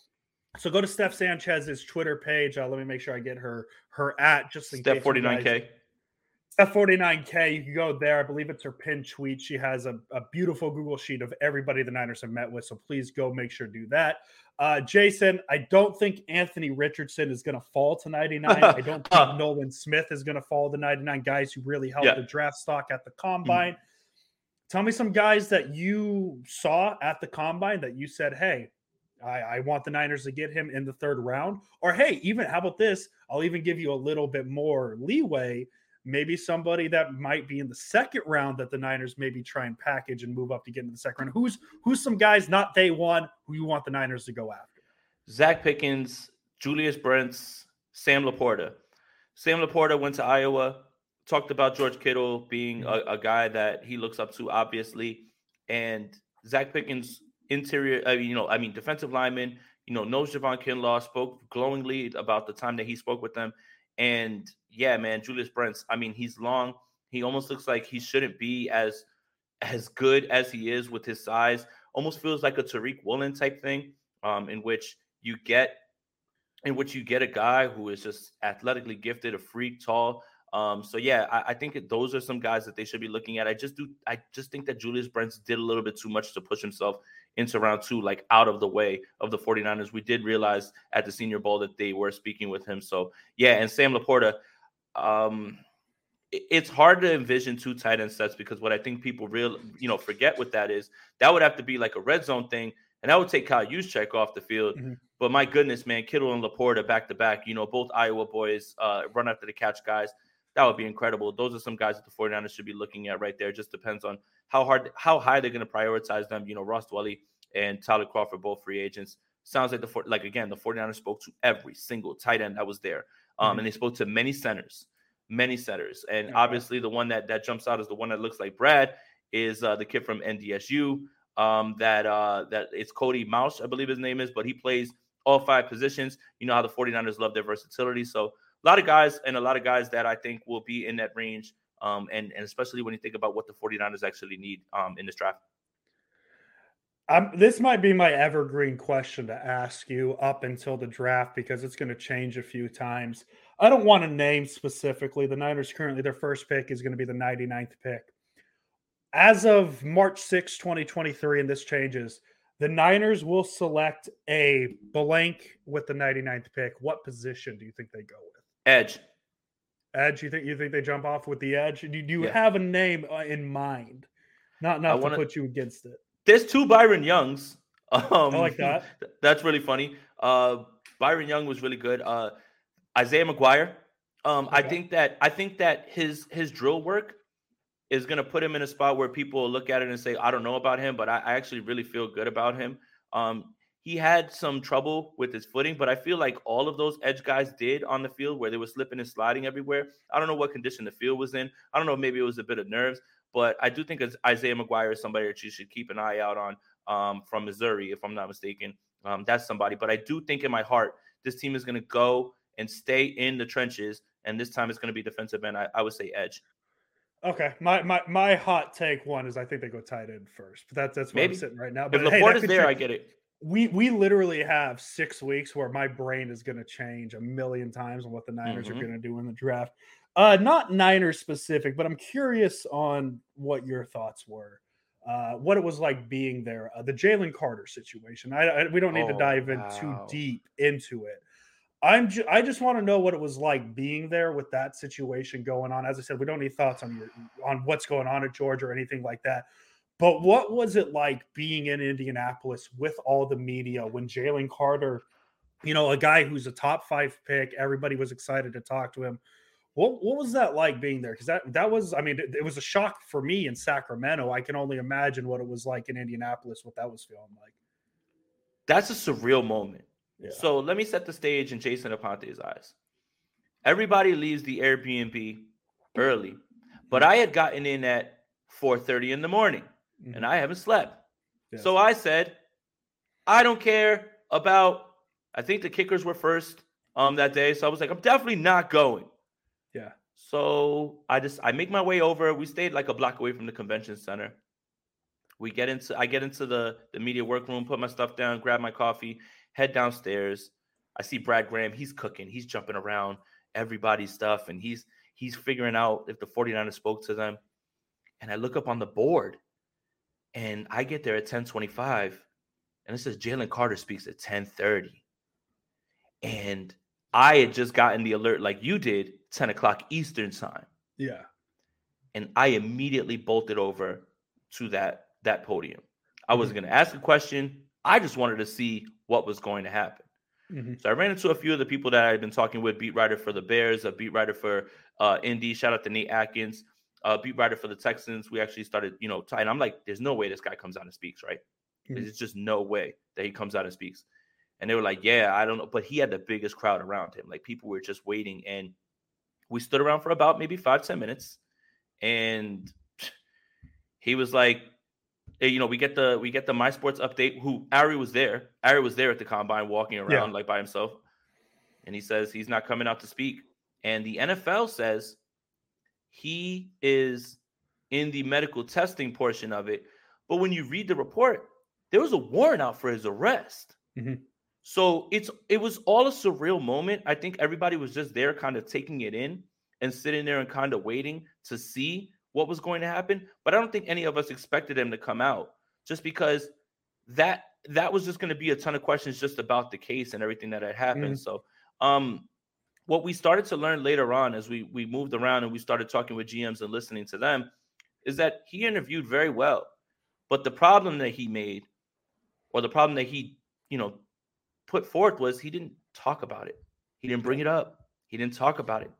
Speaker 1: So go to Steph Sanchez's Twitter page. Uh, let me make sure I get her her at just in
Speaker 4: Steph
Speaker 1: case
Speaker 4: 49K.
Speaker 1: F 49K, you can go there. I believe it's her pin tweet. She has a, a, beautiful Google sheet of everybody the Niners have met with. So please go make sure to do that. Uh, Jason, I don't think Anthony Richardson is going to fall to 99. I don't think Nolan Smith is going to fall to 99. Guys who really helped
Speaker 4: yeah.
Speaker 1: the draft stock at the mm. combine. Mm-hmm. Tell me some guys that you saw at the combine that you said, hey, I, I, want the Niners to get him in the third round. Or hey, even how about this? I'll even give you a little bit more leeway. Maybe somebody that might be in the second round that the Niners maybe try and package and move up to get into the second round. Who's who's some guys not day one who you want the Niners to go after?
Speaker 4: Zacch Pickens, Julius Brents, Sam Laporta. Sam Laporta went to Iowa, talked about George Kittle being a, a guy that he looks up to, obviously. And Zacch Pickens, interior, uh, you know, I mean, defensive lineman, you know, knows Javon Kinlaw, spoke glowingly about the time that he spoke with them. And yeah, man, Julius Brents, I mean, he's long. He almost looks like he shouldn't be as as good as he is with his size. Almost feels like a Tariq Woolen type thing, um, in which you get in which you get a guy who is just athletically gifted, a freak, tall. Um, so yeah, I, I think those are some guys that they should be looking at. I just do, I just think that Julius Brents did a little bit too much to push himself into round two, like out of the way of the 49ers. We did realize at the Senior Bowl that they were speaking with him. So yeah, and Sam Laporta, um, it's hard to envision two tight end sets because what I think people real, you know, forget with that is that would have to be like a red zone thing, and that would take Kyle Juszczyk off the field.
Speaker 1: Mhm.
Speaker 4: But my goodness, man, Kittle and Laporta back to back, you know, both Iowa boys, uh, run after the catch guys. That would be incredible. Those are some guys that the 49ers should be looking at right there. Just depends on how hard, how high they're going to prioritize them. You know, Ross Dwelley and Tyler Crawford, both free agents. Sounds like the, four- like again, the 49ers spoke to every single tight end that was there. Um,
Speaker 1: Mhm.
Speaker 4: and they spoke to many centers, many centers. And
Speaker 1: Okay.
Speaker 4: obviously the one that, that jumps out is the one that looks like Brad is uh, the kid from NDSU. Um, that uh, that it's Cody Mauch, I believe his name is, but he plays all five positions. You know how the 49ers love their versatility. So a lot of guys and a lot of guys that I think will be in that range. Um, and, and especially when you think about what the 49ers actually need um, in this draft.
Speaker 1: Um, this might be my evergreen question to ask you up until the draft because it's going to change a few times. I don't want to name specifically. The Niners currently, their first pick is going to be the 99th pick. As of March 6, 2023, and this changes, the Niners will select a blank with the 99th pick. What position do you think they go with?
Speaker 4: Edge.
Speaker 1: Edge? You think you think they jump off with the edge? Do, do you
Speaker 4: Yeah.
Speaker 1: have a name uh, in mind? Not not
Speaker 4: wanna-
Speaker 1: to put you against it.
Speaker 4: There's two Byron Youngs. Um,
Speaker 1: I like that.
Speaker 4: th- That's really funny. Uh, Byron Young was really good. Uh, Isaiah McGuire. Um, I think that I think that his his drill work is going to put him in a spot where people look at it and say, "I don't know about him," but I, I actually really feel good about him. Um, he had some trouble with his footing, but I feel like all of those edge guys did on the field where they were slipping and sliding everywhere. I don't know what condition the field was in. I don't know. Maybe it was a bit of nerves, but I do think Isaiah McGuire is somebody that you should keep an eye out on um, from Missouri, if I'm not mistaken. Um, that's somebody. But I do think in my heart this team is going to go and stay in the trenches, and this time it's going to be defensive end. I, I would say edge.
Speaker 1: Okay, my, my my hot take one is I think they go tight end first, but that's that's where
Speaker 4: Maybe.
Speaker 1: I'm sitting right now. But hey,
Speaker 4: Laporta
Speaker 1: that
Speaker 4: is there, I get it.
Speaker 1: We we literally have six weeks where my brain is going to change a million times on what the Niners
Speaker 4: Mhm.
Speaker 1: are going to do in the draft. Uh, not Niners specific, but I'm curious on what your thoughts were. Uh, what it was like being there, uh, the Jalen Carter situation. I, I we don't need to
Speaker 4: Oh,
Speaker 1: dive in
Speaker 4: wow.
Speaker 1: too deep into it. I'm ju- I just want to know what it was like being there with that situation going on. As I said, we don't need thoughts on your on what's going on at Georgia or anything like that. But what was it like being in Indianapolis with all the media when Jalen Carter, you know, a guy who's a top five pick, everybody was excited to talk to him. What what was that like being there? Because that that was, I mean, it, it was a shock for me in Sacramento. I can only imagine what it was like in Indianapolis, what that was feeling like.
Speaker 4: That's a surreal moment.
Speaker 1: Yeah.
Speaker 4: So let me set the stage in Jason Aponte's eyes. Everybody leaves the Airbnb early, but I had gotten in at 4:30 in the morning and I haven't slept.
Speaker 1: Yes.
Speaker 4: So I said, I don't care about. I think the kickers were first um that day, so I was like, I'm definitely not going.
Speaker 1: Yeah.
Speaker 4: So I just I make my way over. We stayed like a block away from the convention center. We get into I get into the the media workroom, put my stuff down, grab my coffee, head downstairs. I see Brad Graham. He's cooking. He's jumping around everybody's stuff, and he's he's figuring out if the 49ers spoke to them. And I look up on the board, and I get there at 1025, and it says Jalen Carter speaks at 1030. And I had just gotten the alert like you did, 10 o'clock Eastern time.
Speaker 1: yeah.
Speaker 4: And I immediately bolted over to that that podium. I wasn't going to ask a question. I just wanted to see what was going to happen.
Speaker 1: Mhm.
Speaker 4: So I ran into a few of the people that I had been talking with, beat writer for the Bears, a beat writer for uh Indy. Shout out to Nate Atkins, uh, beat writer for the Texans. We actually started, you know, and I'm like, there's no way this guy comes out and speaks, right?
Speaker 1: Mhm.
Speaker 4: There's just no way that he comes out and speaks. And they were like, yeah, I don't know, but he had the biggest crowd around him. Like people were just waiting, and we stood around for about maybe five ten minutes, and he was like, hey, you know, we get the we get the My Sports update. Who Ari was there. Ari was there at the combine, walking around like by himself, and he says he's not coming out to speak. And the NFL says he is in the medical testing portion of it. But when you read the report, there was a warrant out for his arrest.
Speaker 1: Mhm.
Speaker 4: So it's it was all a surreal moment. I think everybody was just there, kind of taking it in and sitting there and kind of waiting to see what was going to happen. But I don't think any of us expected him to come out just because that that was just going to be a ton of questions just about the case and everything that had happened. So um what we started to learn later on as we we moved around and we started talking with GMs and listening to them is that he interviewed very well. But the problem that he made or the problem that he, you know, put forth was he didn't talk about it. He didn't bring it up. He didn't talk about it.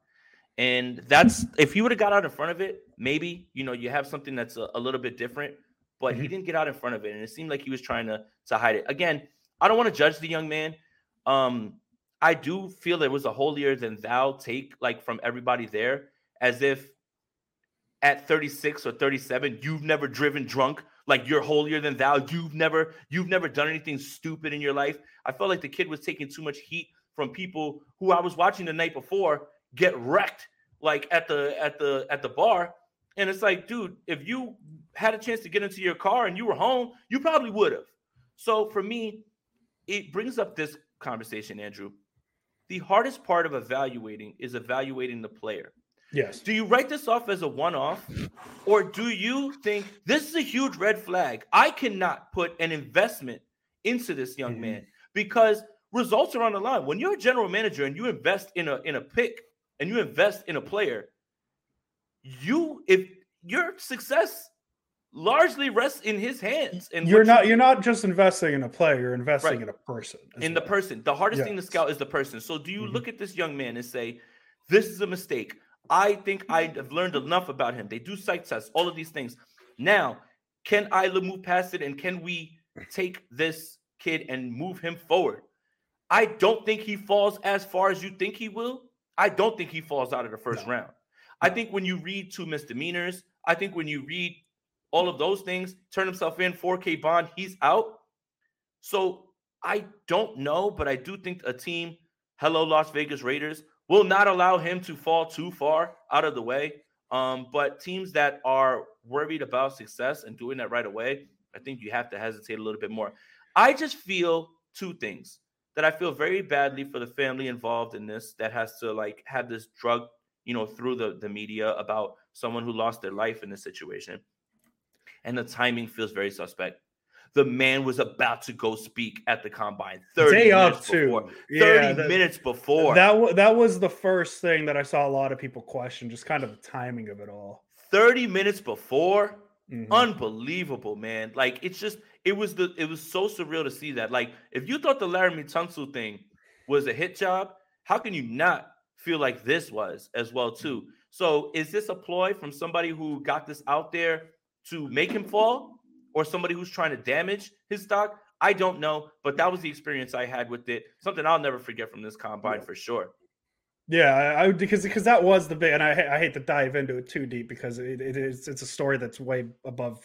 Speaker 4: And that's if he would have got out in front of it, maybe you know you have something that's a, a little bit different. But he
Speaker 1: Mhm.
Speaker 4: didn't get out in front of it, and it seemed like he was trying to to hide it. Again, I don't want to judge the young man. Um, I do feel there was a holier than thou take, like from everybody there, as if at 36 or 37, you've never driven drunk, like you're holier than thou. You've never, you've never done anything stupid in your life. I felt like the kid was taking too much heat from people who I was watching the night before get wrecked, like at the at the at the bar. And it's like, dude, if you had a chance to get into your car and you were home, you probably would have. So for me, it brings up this conversation, Andrew. The hardest part of evaluating is evaluating the player.
Speaker 1: Yes.
Speaker 4: Do you write this off as a one off? Or do you think this is a huge red flag? I cannot put an investment into this young
Speaker 1: Mhm.
Speaker 4: man because results are on the line. When you're a general manager and you invest in a in a pick and you invest in a player, you if your success largely rests in his hands. And
Speaker 1: you're not you're not just investing in a player, you're investing
Speaker 4: Right.
Speaker 1: in a person.
Speaker 4: in the person. The hardest thing to scout is the person. So do you
Speaker 1: Mhm.
Speaker 4: look at this young man and say, this is a mistake? I think I have learned enough about him. They do site tests, all of these things. Now, can I move past it and can we take this kid and move him forward? I don't think he falls as far as you think he will. I don't think he falls out of the first
Speaker 1: No.
Speaker 4: round. I think when you read two misdemeanors, I think when you read all of those things, turn himself in, 4K bond, he's out. So I don't know, but I do think a team hello Las Vegas Raiders will not allow him to fall too far out of the way. Um, but teams that are worried about success and doing that right away, I think you have to hesitate a little bit more. I just feel two things that I feel very badly for the family involved in this that has to like have this drug, you know, through the, the media about someone who lost their life in this situation. And the timing feels very suspect. The man was about to go speak at the combine 30
Speaker 1: Day
Speaker 4: minutes
Speaker 1: too.
Speaker 4: before. 30
Speaker 1: Yeah, that-
Speaker 4: minutes before.
Speaker 1: That wa- that was the first thing that I saw a lot of people question, just kind of the timing of it all.
Speaker 4: 30 minutes before.
Speaker 1: Mhm.
Speaker 4: Unbelievable, man. Like it's just it was the it was so surreal to see that. Like, if you thought the Laremy Tunsil thing was a hit job, how can you not feel like this was as well, too? So is this a ploy from somebody who got this out there to make him fall? Or somebody who's trying to damage his stock? I don't know, but that was the experience I had with it. Something I'll never forget from this combine for sure.
Speaker 1: Yeah, I, I because because that was the big, and I I hate to dive into it too deep because it, it is it's a story that's way above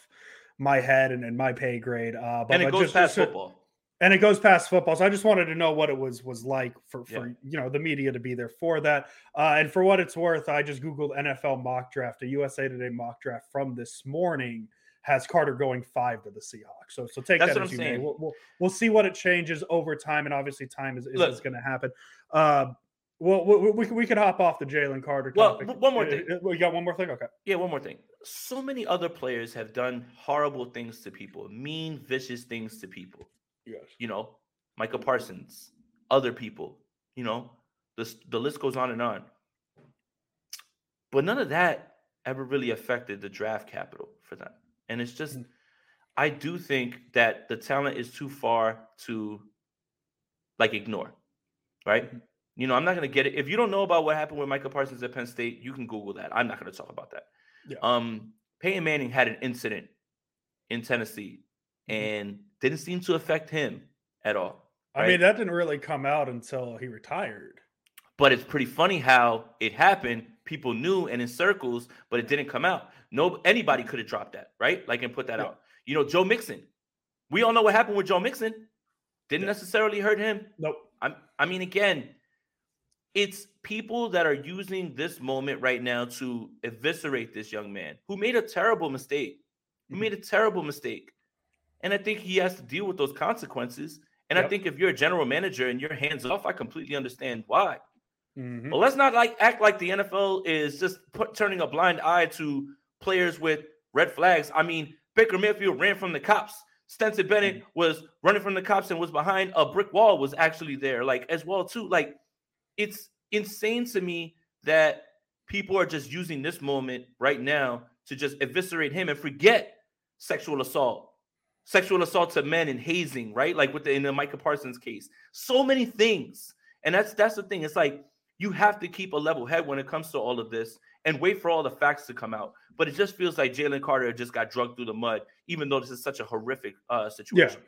Speaker 1: my head and, and my pay grade. Uh, but,
Speaker 4: and it goes
Speaker 1: just-
Speaker 4: past
Speaker 1: just-
Speaker 4: football.
Speaker 1: And it goes past football. So I just wanted to know what it was was like for for
Speaker 4: Yeah.
Speaker 1: you know the media to be there for that. Uh, and for what it's worth, I just googled NFL mock draft. A USA Today mock draft from this morning has Carter going five to the Seahawks. So so take
Speaker 4: That's
Speaker 1: that as
Speaker 4: I'm
Speaker 1: you may. We'll, we'll we'll see what it changes over time, and obviously time is is, going to happen. Uh, well, we, we, we could hop off the Jalen Carter
Speaker 4: Well,
Speaker 1: topic.
Speaker 4: w- one more
Speaker 1: Uh,
Speaker 4: thing.
Speaker 1: uh, We got one more thing. Okay.
Speaker 4: Yeah, one more thing. So many other players have done horrible things to people, mean, vicious things to people.
Speaker 1: Yes.
Speaker 4: You know, Micah Parsons, other people. You know, the the list goes on and on. But none of that ever really affected the draft capital for them, and it's just,
Speaker 1: Mm.
Speaker 4: I do think that the talent is too far to like ignore, right?
Speaker 1: Mhm.
Speaker 4: You know, I'm not gonna get it. If you don't know about what happened with Micah Parsons at Penn State, you can Google that. I'm not gonna talk about that.
Speaker 1: Yeah.
Speaker 4: Um, Peyton Manning had an incident in Tennessee. And didn't seem to affect him at all.
Speaker 1: I mean, that didn't really come out until he retired.
Speaker 4: But it's pretty funny how it happened. People knew and in circles, but it didn't come out. No, anybody could have dropped that, right? Like and put that
Speaker 1: Yeah.
Speaker 4: out. You know, Joe Mixon. We all know what happened with Joe Mixon. Didn't
Speaker 1: Yeah.
Speaker 4: necessarily hurt him.
Speaker 1: Nope.
Speaker 4: I'm, I mean, again, it's people that are using this moment right now to eviscerate this young man who made a terrible mistake. Who
Speaker 1: Mhm.
Speaker 4: made a terrible mistake. And I think he has to deal with those consequences. And I think if you're a general manager and you're hands off, I completely understand why.
Speaker 1: Mhm.
Speaker 4: But let's not like act like the NFL is just put, turning a blind eye to players with red flags. I mean, Baker Mayfield ran from the cops. Stenson Bennett was running from the cops and was behind a brick wall. Was actually there, like as well too. Like it's insane to me that people are just using this moment right now to just eviscerate him and forget sexual assault, sexual assault to men and hazing, right? Like with the in the Micah Parsons case, so many things. And that's that's the thing. It's like you have to keep a level head when it comes to all of this and wait for all the facts to come out. But it just feels like Jalen Carter just got drugged through the mud, even though this is such a horrific uh, situation.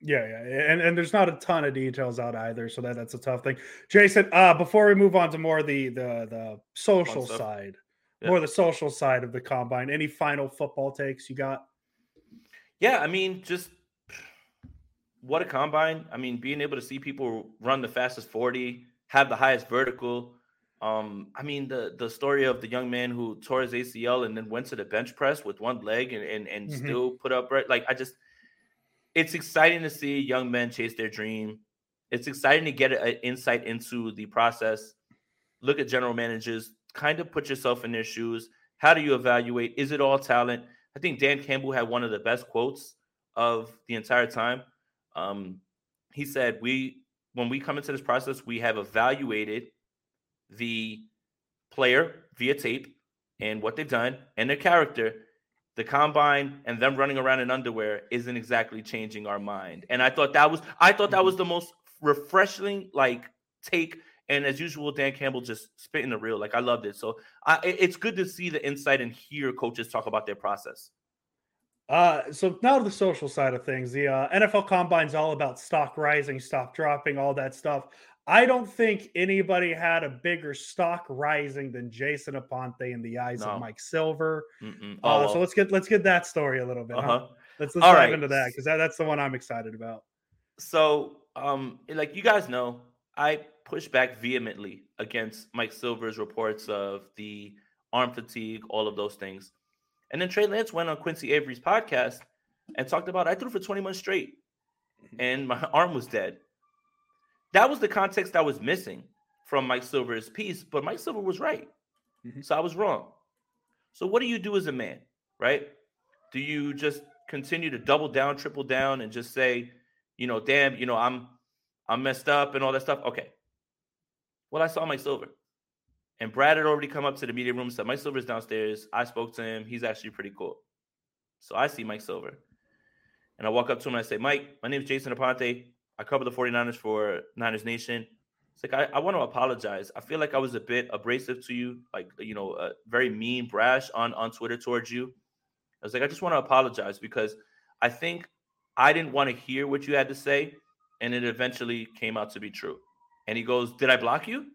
Speaker 1: Yeah, yeah, yeah, and and there's not a ton of details out either, so that that's a tough thing. Jason, uh, before we move on to more of the the the social side,
Speaker 4: Yeah.
Speaker 1: more the social side of the combine, any final football takes you got?
Speaker 4: Yeah, I mean, just what a combine. I mean, being able to see people run the fastest 40, have the highest vertical. Um, I mean, the the story of the young man who tore his ACL and then went to the bench press with one leg and and, and
Speaker 1: Mhm.
Speaker 4: still put up right. Like I just it's exciting to see young men chase their dream. It's exciting to get an insight into the process. Look at general managers, kind of put yourself in their shoes. How do you evaluate? Is it all talent? I think Dan Campbell had one of the best quotes of the entire time. Um, he said, "We when we come into this process, we have evaluated the player via tape and what they've done and their character. The combine and them running around in underwear isn't exactly changing our mind." And I thought that was I thought that was the most refreshing like take. And as usual, Dan Campbell just spitting the real. Like I loved it. So I, it's good to see the insight and hear coaches talk about their process.
Speaker 1: Uh, so now to the social side of things, the uh, NFL Combine's all about stock rising, stock dropping, all that stuff. I don't think anybody had a bigger stock rising than Jason Aponte in the eyes
Speaker 4: No.
Speaker 1: of Mike Silver.
Speaker 4: Mm-mm.
Speaker 1: Uh,
Speaker 4: Oh,
Speaker 1: so let's get let's get that story a little bit. huh?
Speaker 4: uh-huh.
Speaker 1: Let's let's
Speaker 4: All
Speaker 1: dive
Speaker 4: right.
Speaker 1: into that because that, that's the one I'm excited about.
Speaker 4: So, um, like you guys know, I pushed back vehemently against Mike Silver's reports of the arm fatigue, all of those things. And then Trey Lance went on Quincy Avery's podcast and talked about I threw for 20 months straight and my arm was dead. That was the context I was missing from Mike Silver's piece, but Mike Silver was right.
Speaker 1: Mhm.
Speaker 4: So I was wrong. So what do you do as a man, right? Do you just continue to double down, triple down, and just say, you know, damn, you know, I'm I'm messed up and all that stuff? Okay. Well, I saw Mike Silver. And Brad had already come up to the media room said, Mike Silver's downstairs. I spoke to him. He's actually pretty cool. So I see Mike Silver. And I walk up to him and I say, Mike, my name is Jason Aponte. I cover the 49ers for Niners Nation. It's like, I, I want to apologize. I feel like I was a bit abrasive to you, like, you know, uh, very mean, brash on, on Twitter towards you. I was like, I just want to apologize because I think I didn't want to hear what you had to say. And it eventually came out to be true. And he goes, Did I block you?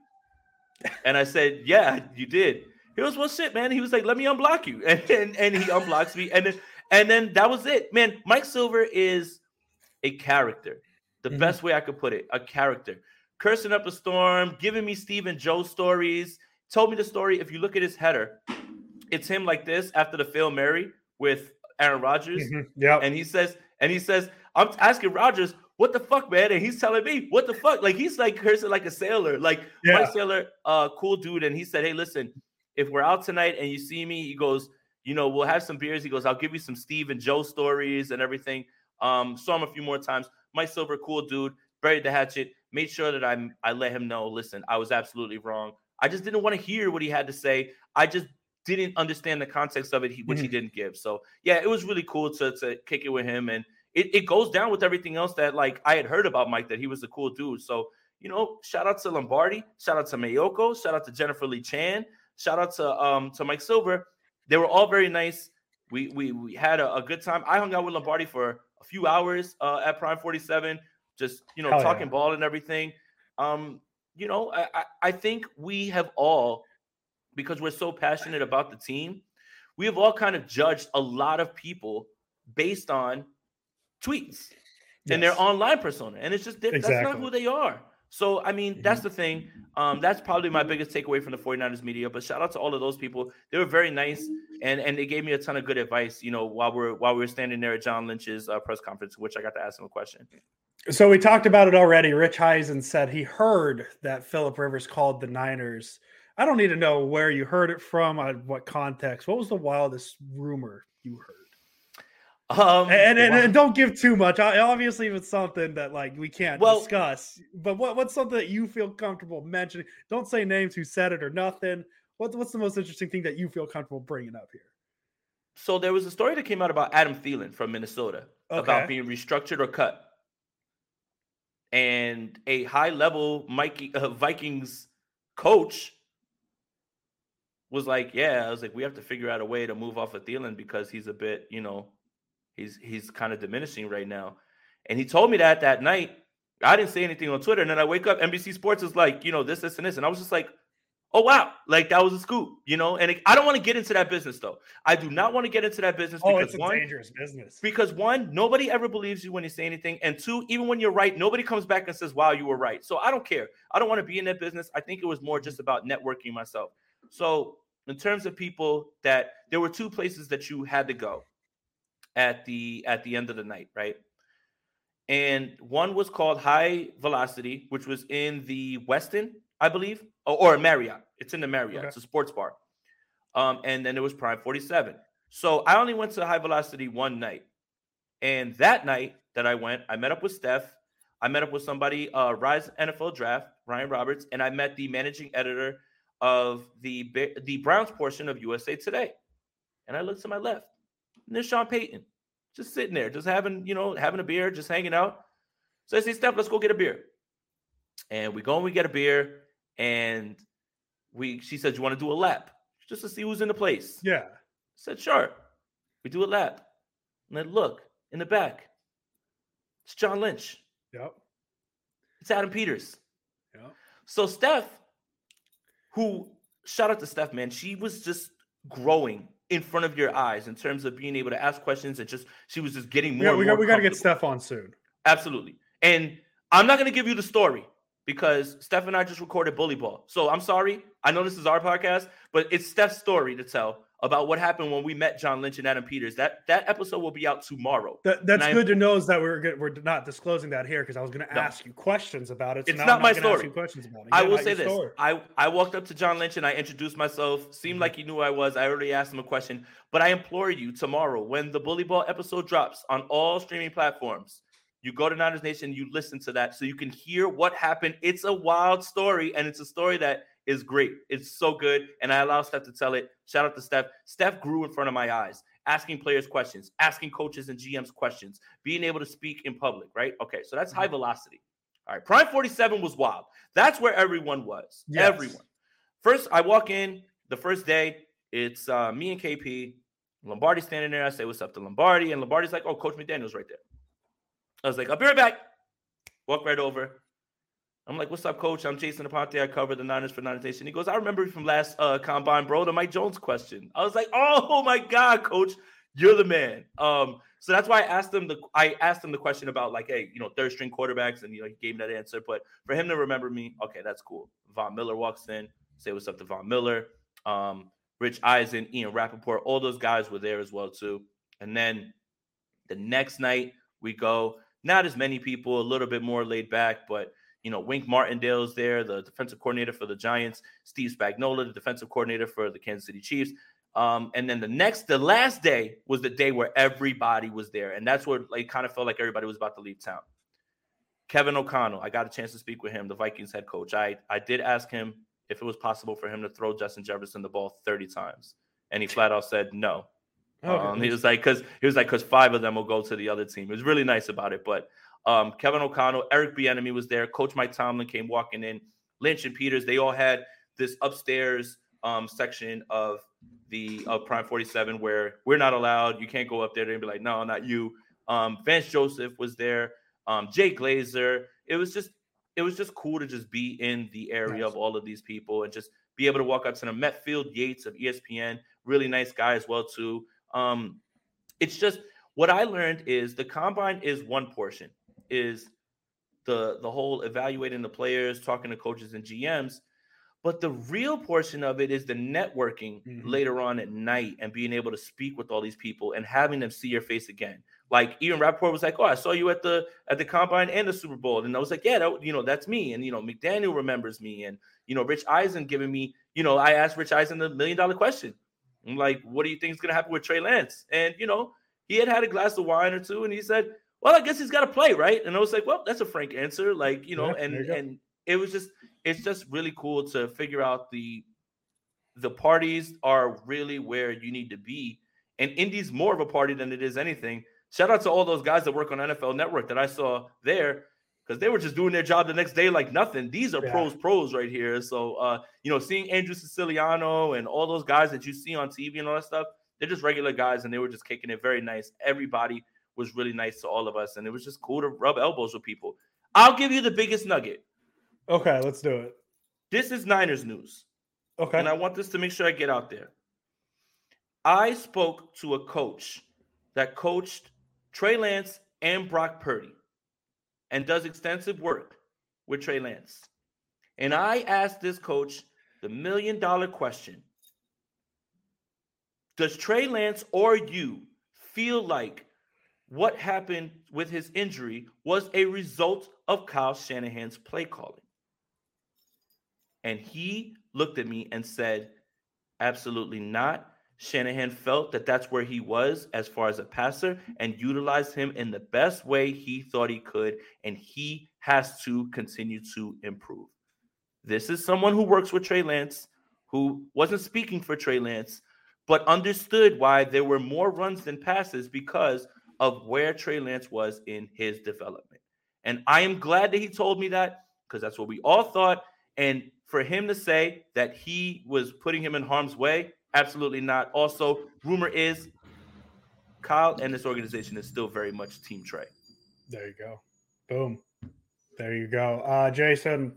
Speaker 4: And I said, Yeah, you did. He goes, What's it, man. He was like, Let me unblock you. And, and, and he unblocks me. And then and then that was it. Man, Mike Silver is a character. The
Speaker 1: Mhm.
Speaker 4: best way I could put it, a character. Cursing up a storm, giving me Steve and Joe stories. Told me the story. If you look at his header, it's him like this after the Phil Mary with Aaron Rodgers.
Speaker 1: Mhm. Yep.
Speaker 4: And he says, and he says, I'm asking Rodgers, what the fuck, man? And he's telling me, what the fuck? Like he's like cursing like a sailor. Like
Speaker 1: Yeah.
Speaker 4: Sailor, uh, cool dude. And he said, Hey, listen, if we're out tonight and you see me, he goes, you know, we'll have some beers. He goes, I'll give you some Steve and Joe stories and everything. Um, saw him a few more times. Mike Silver, cool dude, buried the hatchet. Made sure that I I let him know, listen, I was absolutely wrong. I just didn't want to hear what he had to say. I just didn't understand the context of it, he- which he didn't give. So yeah, it was really cool to to kick it with him, and it, it goes down with everything else that like I had heard about Mike that he was a cool dude. So you know, shout out to Lombardi, shout out to Maiocco, shout out to Jennifer Lee Chan, shout out to um to Mike Silver. They were all very nice. We we we had a, a good time. I hung out with Lombardi for a few hours uh, at Prime 47, just you know,
Speaker 1: Hell yeah.
Speaker 4: talking ball and everything. Um, you know, I, I I think we have all, because we're so passionate about the team, we have all kind of judged a lot of people based on tweets and their online persona. And it's just di- that's not who they are. So I mean, that's the thing. Um, that's probably my biggest takeaway from the 49ers media. But shout out to all of those people. They were very nice and and they gave me a ton of good advice, you know, while we're while we were standing there at John Lynch's uh, press conference, which I got to ask him a question.
Speaker 1: So we talked about it already. Rich Eisen said he heard that Philip Rivers called the Niners. I don't need to know where you heard it from, uh, what context. What was the wildest rumor you heard?
Speaker 4: Um,
Speaker 1: And and,
Speaker 4: wow.
Speaker 1: and don't give too much. Obviously, if it's something that like we can't
Speaker 4: Well-
Speaker 1: discuss, but what, what's something that you feel comfortable mentioning? Don't say names who said it or nothing. What, what's the most interesting thing that you feel comfortable bringing up here?
Speaker 4: so there was a story that came out about Adam Thielen from Minnesota about being restructured or cut. And a high level Mikey uh, Vikings coach was like, "Yeah, I was like, we have to figure out a way to move off of Thielen because he's a bit, you know, he's he's kind of diminishing right now." And he told me that that night. I didn't say anything on Twitter, and then I wake up, NBC Sports is like, you know, this, this, and this, and I was just like, "Oh wow!" Like that was a scoop, you know. And it, I don't want to get into that business though. I do not want to get into that business
Speaker 1: Oh,
Speaker 4: because
Speaker 1: it's a
Speaker 4: one,
Speaker 1: dangerous business.
Speaker 4: because one, nobody ever believes you when you say anything, and two, even when you're right, nobody comes back and says, "Wow, you were right." So I don't care. I don't want to be in that business. I think it was more just mm-hmm. about networking myself. So in terms of people that there were two places that you had to go at the at the end of the night, right? And one was called High Velocity, which was in the Westin, I believe, or, or Marriott. It's in the Marriott.
Speaker 1: Okay.
Speaker 4: It's a sports bar. Um, and then it was Prime 47. So I only went to High Velocity one night. And that night that I went, I met up with Steph. I met up with somebody, uh, Rise NFL Draft, Ryan Roberts, and I met the managing editor of the the Browns portion of USA Today. And I looked to my left, and there's Sean Payton, just sitting there, just having you know having a beer, just hanging out. So I say, Steph, let's go get a beer. And we go and we get a beer, and we she said, you want to do a lap just to see who's in the place?
Speaker 1: Yeah.
Speaker 4: I said, sure. We do a lap. And then look in the back. It's John Lynch.
Speaker 1: Yep.
Speaker 4: It's Adam Peters.
Speaker 1: Yep.
Speaker 4: So Steph, who shout out to Steph, man, she was just growing in front of your eyes in terms of being able to ask questions and just she was just getting more.
Speaker 1: Yeah, we got we got to get. Steph on soon.
Speaker 4: Absolutely. And I'm not going to give you the story because Steph and I just recorded Bully Ball. So I'm sorry. I know this is our podcast, but it's Steph's story to tell about what happened when we met John Lynch and Adam Peters. That that episode will be out tomorrow.
Speaker 1: That, that's good to know is that we're good, we're not disclosing that here because I was going to
Speaker 4: No.
Speaker 1: ask you questions about it. So
Speaker 4: It's
Speaker 1: now
Speaker 4: not my story.
Speaker 1: you questions about it.
Speaker 4: I will say this.
Speaker 1: story.
Speaker 4: I, I walked up to John Lynch and I introduced myself. Seemed
Speaker 1: Mhm.
Speaker 4: like he knew who I was. I already asked him a question. But I implore you tomorrow, when the Bully Ball episode drops on all streaming platforms, you go to Niners Nation, you listen to that so you can hear what happened. It's a wild story, and it's a story that is great. It's so good. And I allow Steph to tell it. Shout out to Steph. Steph grew in front of my eyes, asking players questions, asking coaches and GMs questions, being able to speak in public, right? Okay, so that's high velocity. All right, Prime 47 was wild. That's where everyone was.
Speaker 1: Yes.
Speaker 4: Everyone. First, I walk in the first day. It's uh, me and KP. Lombardi standing there. I say, "What's up to Lombardi?" And Lombardi's like, "Oh, Coach McDaniel's right there." I was like, "I'll be right back." Walk right over. I'm like, "What's up, Coach? I'm Jason Aponte. I cover the Niners for Niners Nation." He goes, "I remember you from last uh, combine, bro. The Mike Jones question." I was like, "Oh my God, Coach, you're the man." Um, so that's why I asked him the I asked him the question about like, hey, you know, third string quarterbacks, and you know, he gave me that answer. But for him to remember me, okay, that's cool. Von Miller walks in, say what's up to Von Miller. Um, Rich Eisen, Ian Rapoport, all those guys were there as well too. And then the next night we go, not as many people, a little bit more laid back, but you know, Wink Martindale's there, the defensive coordinator for the Giants, Steve Spagnuolo, the defensive coordinator for the Kansas City Chiefs. Um, and then the next, the last day was the day where everybody was there, and that's where like kind of felt like everybody was about to leave town. Kevin O'Connell, I got a chance to speak with him, the Vikings head coach. I I did ask him if it was possible for him to throw Justin Jefferson the ball 30 times, and he flat out said no.
Speaker 1: Okay.
Speaker 4: Um, he was like, because he was like, because five of them will go to the other team. He was really nice about it. But um, Kevin O'Connell, Eric Bieniemy was there. Coach Mike Tomlin came walking in. Lynch and Peters, they all had this upstairs um, section of the of Prime 47 where we're not allowed. You can't go up there and be like, no, not you. Um, Vance Joseph was there. Um, Jay Glazer. It was just it was just cool to just be in the area
Speaker 1: Nice.
Speaker 4: of all of these people and just be able to walk up to them. Met Field Yates of ESPN, really nice guy as well too. Um, it's just what I learned is the combine is one portion, is the the whole evaluating the players, talking to coaches and GMs, but the real portion of it is the networking
Speaker 1: Mhm.
Speaker 4: later on at night and being able to speak with all these people and having them see your face again. Like Ian Rapoport was like, "Oh, I saw you at the at the combine and the Super Bowl," and I was like, "Yeah, that, you know, that's me." And you know, McDaniel remembers me, and you know, Rich Eisen giving me, you know, I asked Rich Eisen the million dollar question. I'm like, "What do you think is gonna happen with Trey Lance?" And you know, he had had a glass of wine or two, and he said, "Well, I guess he's got to play, right?" And I was like, "Well, that's a frank answer." Like, you know,
Speaker 1: Yeah,
Speaker 4: and
Speaker 1: you
Speaker 4: and it was just, it's just really cool to figure out the the parties are really where you need to be. And Indy's more of a party than it is anything. Shout out to all those guys that work on NFL Network that I saw there because they were just doing their job the next day like nothing. These are
Speaker 1: Yeah.
Speaker 4: pros, pros right here. So, uh, you know, seeing Andrew Siciliano and all those guys that you see on TV and all that stuff, they're just regular guys and they were just kicking it very nice. Everybody was really nice to all of us, and it was just cool to rub elbows with people. I'll give you the biggest nugget.
Speaker 1: Okay, let's do it.
Speaker 4: This is Niners news
Speaker 1: Okay.
Speaker 4: and I want this to make sure I get out there. I spoke to a coach that coached Trey Lance and Brock Purdy and does extensive work with Trey Lance. And I asked this coach the million dollar question Does Trey Lance or you feel like what happened with his injury was a result of Kyle Shanahan's play calling? And he looked at me and said, Absolutely not. Shanahan felt that that's where he was as far as a passer and utilized him in the best way he thought he could. And he has to continue to improve. This is someone who works with Trey Lance, who wasn't speaking for Trey Lance, but understood why there were more runs than passes because of where Trey Lance was in his development. And I am glad that he told me that because that's what we all thought. And for him to say that he was putting him in harm's way, absolutely not. Also, rumor is Kyle and this organization is still very much Team Trey.
Speaker 1: There you go. Boom. There you go. Uh, Jason,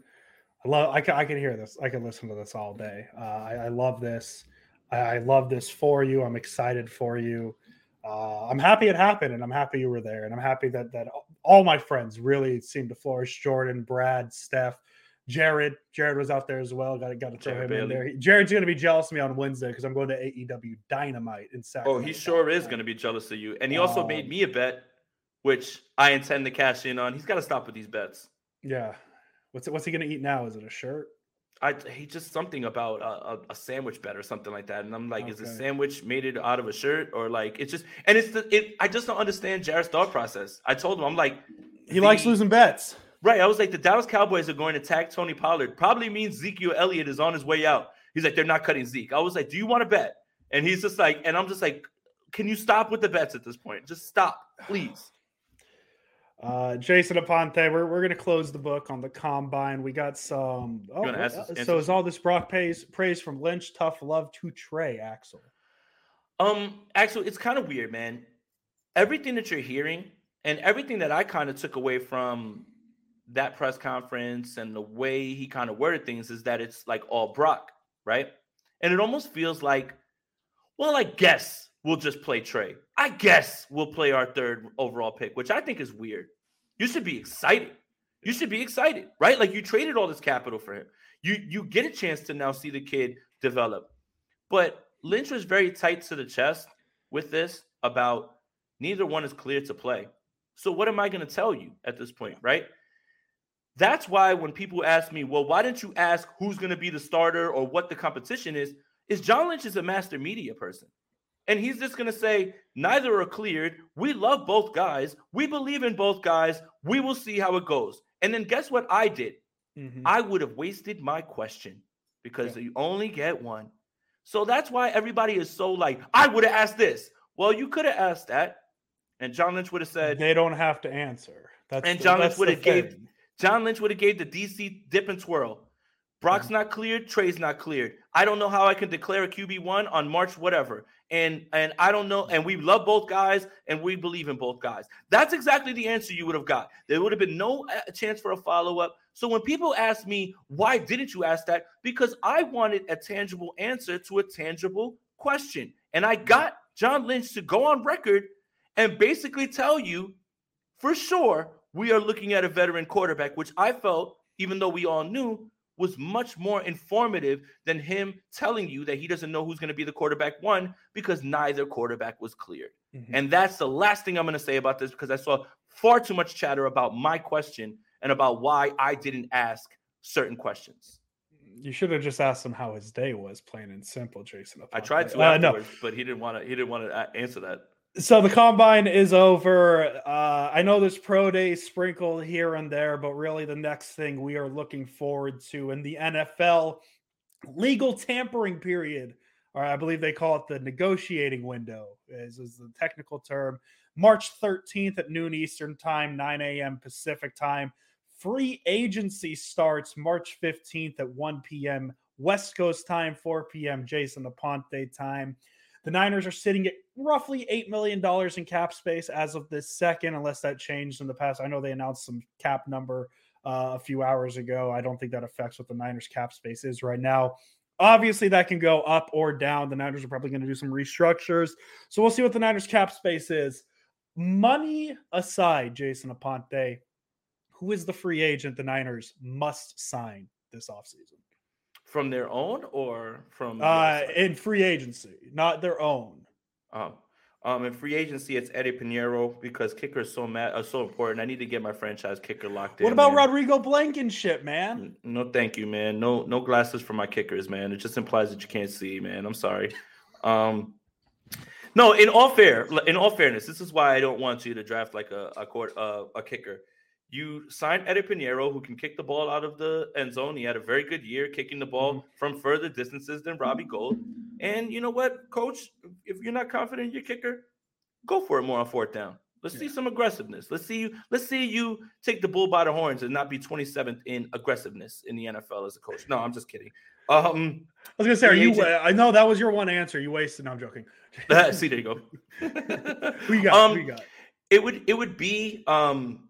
Speaker 1: I love. I can. I can hear this. I can listen to this all day. Uh, I, I love this. I, I love this for you. I'm excited for you. Uh, I'm happy it happened, and I'm happy you were there, and I'm happy that that all my friends really seemed to flourish. Jordan, Brad, Steph, Jared, Jared was out there as well. Got to got to throw
Speaker 4: Jared
Speaker 1: him in there. He- Jared's gonna be jealous of me on Wednesday because I'm going to AEW Dynamite in
Speaker 4: Saturday.
Speaker 1: Oh,
Speaker 4: he sure is going to be jealous of you. And he also made
Speaker 1: Um,
Speaker 4: me a bet, which I intend to cash in on. He's got to stop with these bets.
Speaker 1: Yeah. What's what's he gonna eat now? Is it a shirt?
Speaker 4: I he just something about a, a, a sandwich bet or something like that, and I'm like, is a sandwich made it out of a shirt or like it's just and it's the it. I just don't understand Jared's thought process. I told him I'm like,
Speaker 1: He likes losing bets.
Speaker 4: Right, I was like, the Dallas Cowboys are going to tag Tony Pollard. Probably means Ezekiel Elliott is on his way out. He's like, they're not cutting Zeke. I was like, do you want to bet? And he's just like, and I'm just like, can you stop with the bets at this point? Just stop, please.
Speaker 1: Uh, Jason Aponte, we're, we're going to close the book on the combine. We got some. Oh,
Speaker 4: answer
Speaker 1: so is all this Brock praise, praise from Lynch, tough love to Trey, Axel?
Speaker 4: Um, Axel, it's kind of weird, man. Everything that you're hearing and everything that I kind of took away from that press conference and the way he kind of worded things is that it's like all Brock, right? And it almost feels like, well, I guess we'll just play Trey. I guess we'll play our third overall pick, which I think is weird. You should be excited. You should be excited, right? Like you traded all this capital for him. You you get a chance to now see the kid develop. But Lynch was very tight to the chest with this about neither one is clear to play. So what am I going to tell you at this point, right? That's why when people ask me, well, why didn't you ask who's going to be the starter or what the competition is? Is John Lynch is a master media person. And he's just going to say, neither are cleared. We love both guys. We believe in both guys. We will see how it goes. And then guess what I did?
Speaker 1: Mhm.
Speaker 4: I would have wasted my question because
Speaker 1: Yeah.
Speaker 4: you only get one. So that's why everybody is so like, I would have asked this. Well, you could have asked that. And John Lynch would have said,
Speaker 1: they don't have to answer. That's
Speaker 4: And
Speaker 1: the-
Speaker 4: John Lynch would have gave. John Lynch would have gave the DC dip and twirl. Brock's not cleared, Trey's not cleared. I don't know how I can declare a QB1 on March whatever. And and I don't know and we love both guys and we believe in both guys. That's exactly the answer you would have got. There would have been no uh, chance for a follow-up. So when people ask me, "Why didn't you ask that?" because I wanted a tangible answer to a tangible question. And I got John Lynch to go on record and basically tell you for sure we are looking at a veteran quarterback, which I felt, even though we all knew, was much more informative than him telling you that he doesn't know who's going to be the quarterback one because neither quarterback was cleared.
Speaker 1: Mhm.
Speaker 4: And that's the last thing I'm going to say about this because I saw far too much chatter about my question and about why I didn't ask certain questions.
Speaker 1: You should have just asked him how his day was, plain and simple, Jason.
Speaker 4: I tried to
Speaker 1: Uh, no,
Speaker 4: but he didn't want to. He didn't want to answer that.
Speaker 1: So the combine is over. Uh, I know there's pro days sprinkled here and there, but really the next thing we are looking forward to in the NFL legal tampering period, or I believe they call it the negotiating window, is, is the technical term. March 13th at noon Eastern time, 9 a.m. Pacific time. Free agency starts March 15th at 1 p.m. West Coast time, 4 p.m. Jason Aponte time. The Niners are sitting at roughly $8 million in cap space as of this second, unless that changed in the past. I know they announced some cap number uh, a few hours ago. I don't think that affects what the Niners cap space is right now. Obviously, that can go up or down. The Niners are probably going to do some restructures. So we'll see what the Niners cap space is. Money aside, Jason Aponte, who is the free agent the Niners must sign this offseason?
Speaker 4: From their own or from
Speaker 1: Uh, in free agency, not their own.
Speaker 4: Um, um, in free agency, it's Eddy Piñeiro because kicker is so mad, uh, so important. I need to get my franchise kicker locked in.
Speaker 1: What about
Speaker 4: man.
Speaker 1: Rodrigo Blankenship, man?
Speaker 4: No, thank you, man. No, no glasses for my kickers, man. It just implies that you can't see, man. I'm sorry. Um, no, in all fair, in all fairness, this is why I don't want you to draft like a a court uh, a kicker. You signed Eddy Piñeiro, who can kick the ball out of the end zone. He had a very good year kicking the ball from further distances than Robbie Gould. And you know what, Coach? If you're not confident in your kicker, go for it more on fourth down. Let's see some aggressiveness. Let's see you. Let's see you take the bull by the horns and not be 27th in aggressiveness in the NFL as a coach. No, I'm just kidding. Um,
Speaker 1: I was gonna say, are you? I know that was your one answer. You wasted. No, I'm joking.
Speaker 4: see, there you go.
Speaker 1: You got?
Speaker 4: Um,
Speaker 1: you got?
Speaker 4: It would it would be um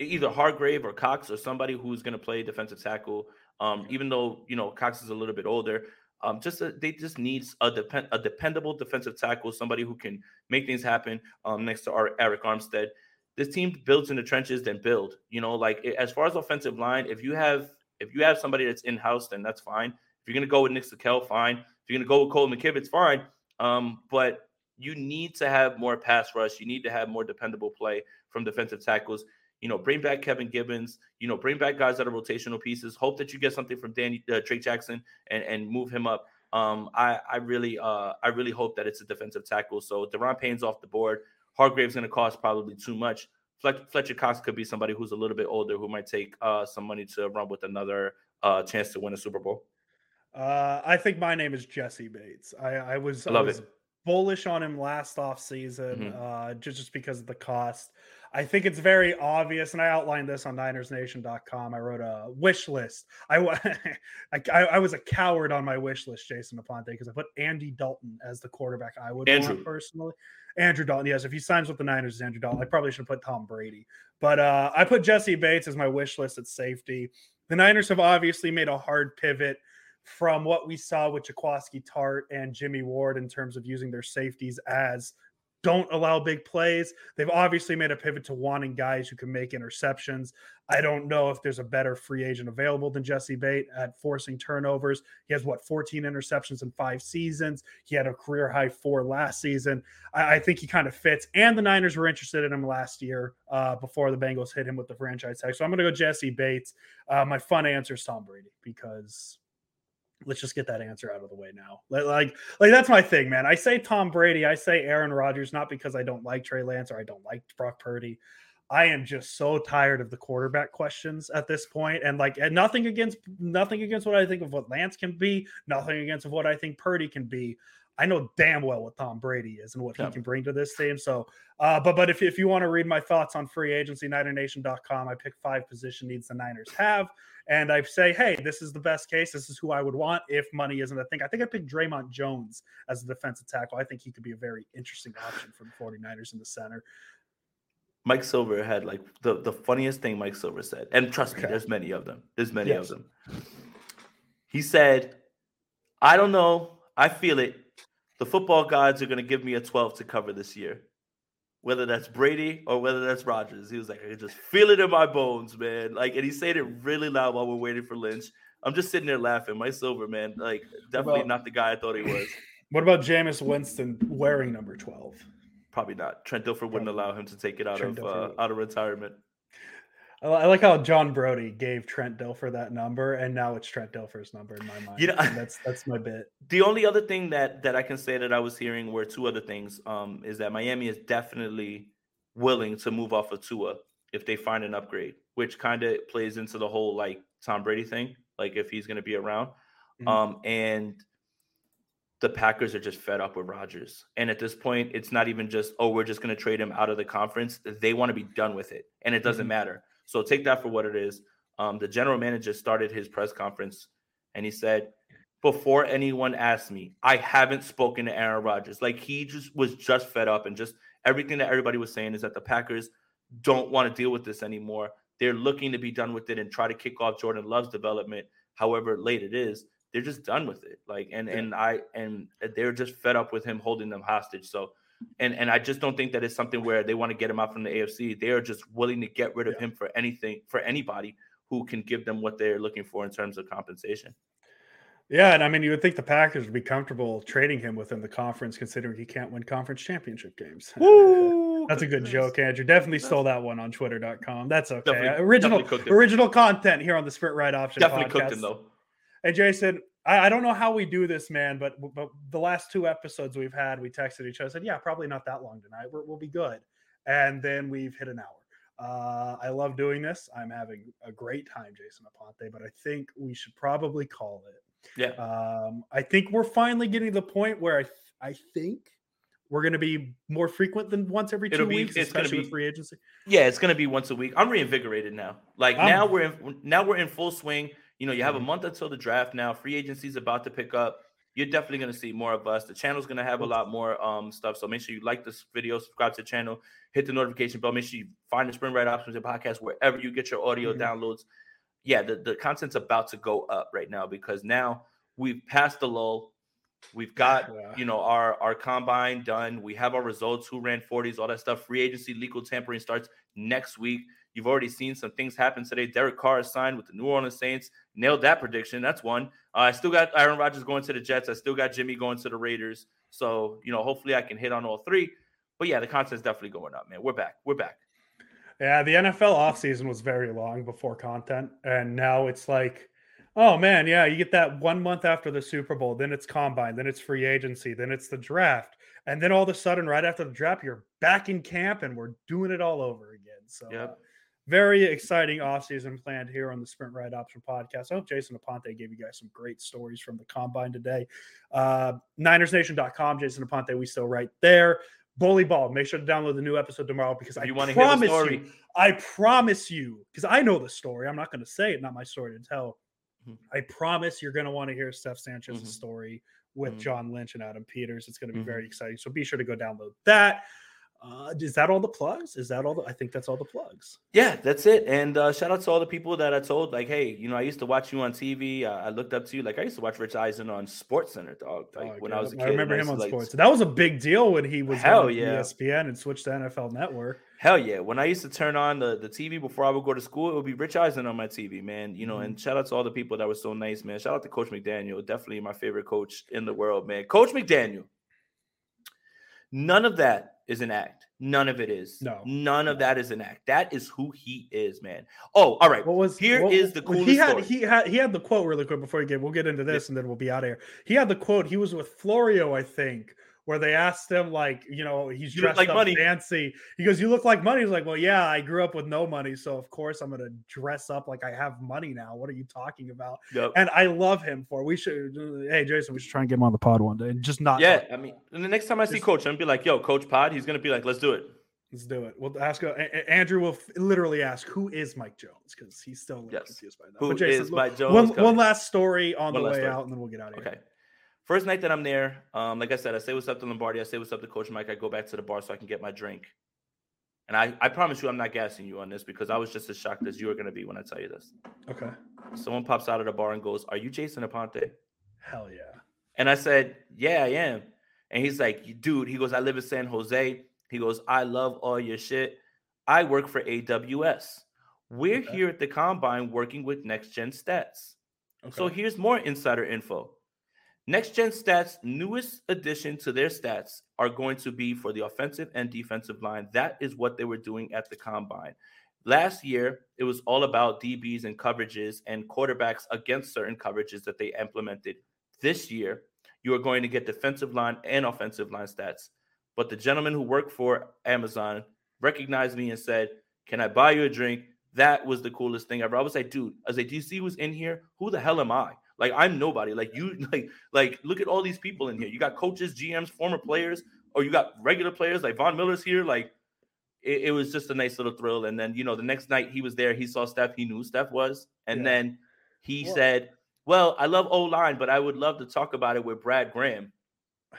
Speaker 4: either Hargrave or Cox or somebody who's going to play defensive tackle. Um, even though you know Cox is a little bit older, um, just a, they just needs a depend a dependable defensive tackle, somebody who can make things happen. Um, next to our Arik Armstead, this team builds in the trenches, then build. You know, like as far as offensive line, if you have if you have somebody that's in house, then that's fine. If you're gonna go with Nick Zakelj, fine. If you're gonna go with Cole McKivitz, fine. Um, but you need to have more pass rush. You need to have more dependable play from defensive tackles. You know, bring back Kevin Givens. You know, bring back guys that are rotational pieces. Hope that you get something from Danny uh, Drake Jackson and and move him up. Um, I I really uh I really hope that it's a defensive tackle. So Da'Ron Payne's off the board. Hargrave's going to cost probably too much. Fletcher Cox could be somebody who's a little bit older who might take uh, some money to run with another uh, chance to win a Super Bowl.
Speaker 1: Uh, I think my name is Jessie Bates. I, I was,
Speaker 4: I
Speaker 1: was bullish on him last off season,
Speaker 4: Mhm.
Speaker 1: uh, just just because of the cost. I think it's very obvious, and I outlined this on NinersNation.com. I wrote a wish list. I I, I was a coward on my wish list, Jason Aponte, because I put Andy Dalton as the quarterback I would
Speaker 4: Andrew.
Speaker 1: want personally. Andrew Dalton, yes. If he signs with the Niners, it's Andrew Dalton. I probably should have put Tom Brady, but uh, I put Jessie Bates as my wish list at safety. The Niners have obviously made a hard pivot from what we saw with Jaquiski Tartt and Jimmy Ward in terms of using their safeties as don't allow big plays. They've obviously made a pivot to wanting guys who can make interceptions. I don't know if there's a better free agent available than Jessie Bate at forcing turnovers. He has what 14 interceptions in five seasons. He had a career high four last season. I, I think he kind of fits. And the Niners were interested in him last year uh, before the Bengals hit him with the franchise tag. So I'm going to go Jessie Bates. Uh, my fun answer is Tom Brady because let's just get that answer out of the way now. Like, like, that's my thing, man. I say Tom Brady, I say Aaron Rodgers, not because I don't like Trey Lance or I don't like Brock Purdy. I am just so tired of the quarterback questions at this point, and like, and nothing against nothing against what I think of what Lance can be, nothing against what I think Purdy can be. I know damn well what Tom Brady is and what he can bring to this team. So, uh, but but if, if you want to read my thoughts on free agency, NinerNation.com, I pick five position needs the Niners have. And I say, hey, this is the best case. This is who I would want if money isn't a thing. I think I picked Dre'Mont Jones as a defensive tackle. I think he could be a very interesting option for the 49ers in the center.
Speaker 4: Mike Silver had like the, the funniest thing Mike Silver said, and trust me, there's many of them. There's many
Speaker 1: Yes.
Speaker 4: of them. He said, "I don't know. I feel it. The football gods are going to give me a 12 to cover this year, whether that's Brady or whether that's Rodgers." He was like, "I can just feel it in my bones, man." Like, and he said it really loud while we're waiting for Lynch. I'm just sitting there laughing. Mike Silver, man, like definitely
Speaker 1: about-
Speaker 4: not the guy I thought he was.
Speaker 1: What about Jameis Winston wearing number 12?
Speaker 4: Probably not. Trent Dilfer wouldn't allow him to take it out
Speaker 1: Trent
Speaker 4: of uh, out of retirement.
Speaker 1: I, like how John Brodie gave Trent Dilfer that number, and now it's Trent Dilfer's number in my mind.
Speaker 4: You know-
Speaker 1: And that's that's my bit.
Speaker 4: The only other thing that that I can say that I was hearing were two other things. Um, is that Miami is definitely willing to move off of Tua if they find an upgrade, which kind of plays into the whole like Tom Brady thing, like if he's going to be around.
Speaker 1: Mhm.
Speaker 4: Um, and the Packers are just fed up with Rodgers, and at this point, it's not even just oh we're just going to trade him out of the conference. They want to be done with it, and it doesn't
Speaker 1: Mhm.
Speaker 4: matter. So take that for what it is. Um, the general manager started his press conference, and he said before anyone asked me, I haven't spoken to Aaron Rodgers. Like he just was just fed up and just everything that everybody was saying is that the Packers don't want to deal with this anymore. They're looking to be done with it and try to kick off Jordan Love's development, however late it is. They're just done with it. Like and and I and they're just fed up with him holding them hostage. So and and I just don't think that it's something where they want to get him out from the AFC. They are just willing to get rid of
Speaker 1: Yeah.
Speaker 4: him for anything for anybody who can give them what they're looking for in terms of compensation.
Speaker 1: Yeah, and I mean, you would think the Packers would be comfortable trading him within the conference, considering he can't win conference championship games.
Speaker 4: Woo!
Speaker 1: That's a good joke, Andrew. Definitely stole that one on Twitter.com. That's okay.
Speaker 4: Definitely-
Speaker 1: original
Speaker 4: definitely
Speaker 1: original content here on the Sprint Right Option.
Speaker 4: Definitely
Speaker 1: podcast.
Speaker 4: cooked him though.
Speaker 1: Hey, Jason, I, I don't know how we do this, man, but but the last two episodes we've had, we texted each other, said, "Yeah, probably not that long tonight. We're, we'll be good," and then we've hit an hour. Uh, I love doing this. I'm having a great time, Jason Aponte, but I think we should probably call it.
Speaker 4: Yeah.
Speaker 1: Um, I think we're finally getting to the point where I th- I think we're going to be more frequent than once every 2
Speaker 4: It'll be-
Speaker 1: weeks,
Speaker 4: it's gonna
Speaker 1: especially with
Speaker 4: be-
Speaker 1: free agency.
Speaker 4: Yeah, it's gonna be once a week. I'm reinvigorated now. Like
Speaker 1: I'm-
Speaker 4: now we're in now we're in full swing. You know, you have a
Speaker 1: Mhm.
Speaker 4: month until the draft now. Free agency's about to pick up. You're definitely gonna see more of us. The channel's gonna have a lot more um stuff. So make sure you like this video, subscribe to the channel, hit the notification bell. Make sure you find the Sprint Right Options and podcast wherever you get your audio
Speaker 1: Mhm.
Speaker 4: downloads. Yeah, the, the content's about to go up right now because now we've passed the lull. We've got
Speaker 1: Yeah.
Speaker 4: you know our our combine done. We have our results. Who ran 40s, all that stuff. Free agency, legal tampering starts next week. You've already seen some things happen today. Derek Carr is signed with the New Orleans Saints. Nailed that prediction. That's one. Uh, I still got Aaron Rodgers going to the Jets. I still got Jimmy going to the Raiders. So you know, hopefully, I can hit on all three. But yeah, the content's definitely going up, man. We're back. We're back.
Speaker 1: Yeah, the NFL offseason was very long before content. And now it's like, oh man, yeah, you get that one month after the Super Bowl, then it's combine, then it's free agency, then it's the draft. And then all of a sudden, right after the draft, you're back in camp and we're doing it all over again. So
Speaker 4: Yep.
Speaker 1: Very exciting offseason planned here on the Sprint Right Option podcast. I hope Jason Aponte gave you guys some great stories from the combine today. Uh, NinersNation.com, Jason Aponte, we still right there. Bully Ball, make sure to download the new episode tomorrow because I
Speaker 4: you want to hear the
Speaker 1: promise
Speaker 4: story,
Speaker 1: you, I promise you, because I know the story. I'm not going to say it, not my story to tell.
Speaker 4: Mhm.
Speaker 1: I promise you're going to want to hear Steph Sanchez's
Speaker 4: Mhm.
Speaker 1: story with
Speaker 4: Mhm.
Speaker 1: John Lynch and Adam Peters. It's going to be
Speaker 4: Mhm.
Speaker 1: very exciting. So be sure to go download that. Uh, is that all the plugs? Is that all? The, I think that's all the plugs.
Speaker 4: Yeah, that's it. And uh, shout out to all the people that I told, like, hey, you know, I used to watch you on TV. Uh, I looked up to you. Like, I used to watch Rich Eisen on Sports Center, dog. Like
Speaker 1: Dog,
Speaker 4: when I was a kid.
Speaker 1: I remember him
Speaker 4: to,
Speaker 1: on
Speaker 4: like,
Speaker 1: sports. That was a big deal when he was
Speaker 4: Hell
Speaker 1: on
Speaker 4: yeah.
Speaker 1: ESPN and switched to NFL Network.
Speaker 4: Hell yeah! When I used to turn on the, the TV before I would go to school, it would be Rich Eisen on my TV, man. You know,
Speaker 1: Mhm.
Speaker 4: and shout out to all the people that were so nice, man. Shout out to Coach McDaniel, definitely my favorite coach in the world, man. Coach McDaniel. None of that is an act. None of it is.
Speaker 1: No.
Speaker 4: None of that is an act. That is who he is, man. Oh, all right.
Speaker 1: What was
Speaker 4: Here
Speaker 1: what-
Speaker 4: is the
Speaker 1: well, He had
Speaker 4: story.
Speaker 1: he had he had the quote really quick before you get. We'll get into this and then we'll be out of here. He had the quote. He was with Florio, I think, where they asked him like, you know, he's
Speaker 4: You
Speaker 1: dressed
Speaker 4: like
Speaker 1: up
Speaker 4: money.
Speaker 1: fancy. He goes, "You look like money." He's like, "Well, yeah, I grew up with no money, so of course I'm gonna dress up like I have money now." What are you talking about?
Speaker 4: Yup.
Speaker 1: And I love him for. We should. Hey, Jason, we should try and get him on the pod one day and just not.
Speaker 4: Yeah. I mean, and the next time I see
Speaker 1: Just-
Speaker 4: Coach, I'm gonna be like, "Yo, Coach Pod," he's gonna be like, "Let's do it."
Speaker 1: Let's do it. We'll ask. Uh, Andrew will f- literally ask, "Who is Mike Jones Because he's still a little
Speaker 4: Yes.
Speaker 1: confused by that.
Speaker 4: Who
Speaker 1: But Jason,
Speaker 4: is Mike Jones?
Speaker 1: one, one last story on
Speaker 4: One
Speaker 1: the way
Speaker 4: story.
Speaker 1: out, and then we'll get out of here.
Speaker 4: Okay. First night that I'm there, um, like I said, I say what's up to Lombardi. I say what's up to Coach Mike. I go back to the bar so I can get my drink. And I, I promise you, I'm not gassing you on this because I was just as shocked as you are going to be when I tell you this.
Speaker 1: Okay.
Speaker 4: Someone pops out of the bar and goes, "Are you Jason Aponte?"
Speaker 1: Hell yeah.
Speaker 4: And I said, "Yeah, I am." And he's like, "Dude," he goes, "I live in San Jose." He goes, "I love all your shit. I work for AWS. We're
Speaker 1: Okay.
Speaker 4: here at the combine working with Next Gen Stats."
Speaker 1: Okay.
Speaker 4: So here's more insider info. Next Gen Stats' newest addition to their stats are going to be for the offensive and defensive line. That is what they were doing at the combine. Last year, it was all about DBs and coverages and quarterbacks against certain coverages that they implemented. This year, you are going to get defensive line and offensive line stats. But the gentleman who worked for Amazon recognized me and said, Can I buy you a drink? That was the coolest thing ever. I was like, dude, I like, do you see who's in here? Who the hell am I? Like, I'm nobody. Like you, like, like, look at all these people in here. You got coaches, GMs, former players, or you got regular players like Von Miller's here. Like, it, it was just a nice little thrill. And then, you know, the next night he was there, he saw Steph, he knew who Steph was. And
Speaker 1: Yeah.
Speaker 4: then he
Speaker 1: Well-
Speaker 4: said, Well, I love O line, but I would love to talk about it with Brad Graham.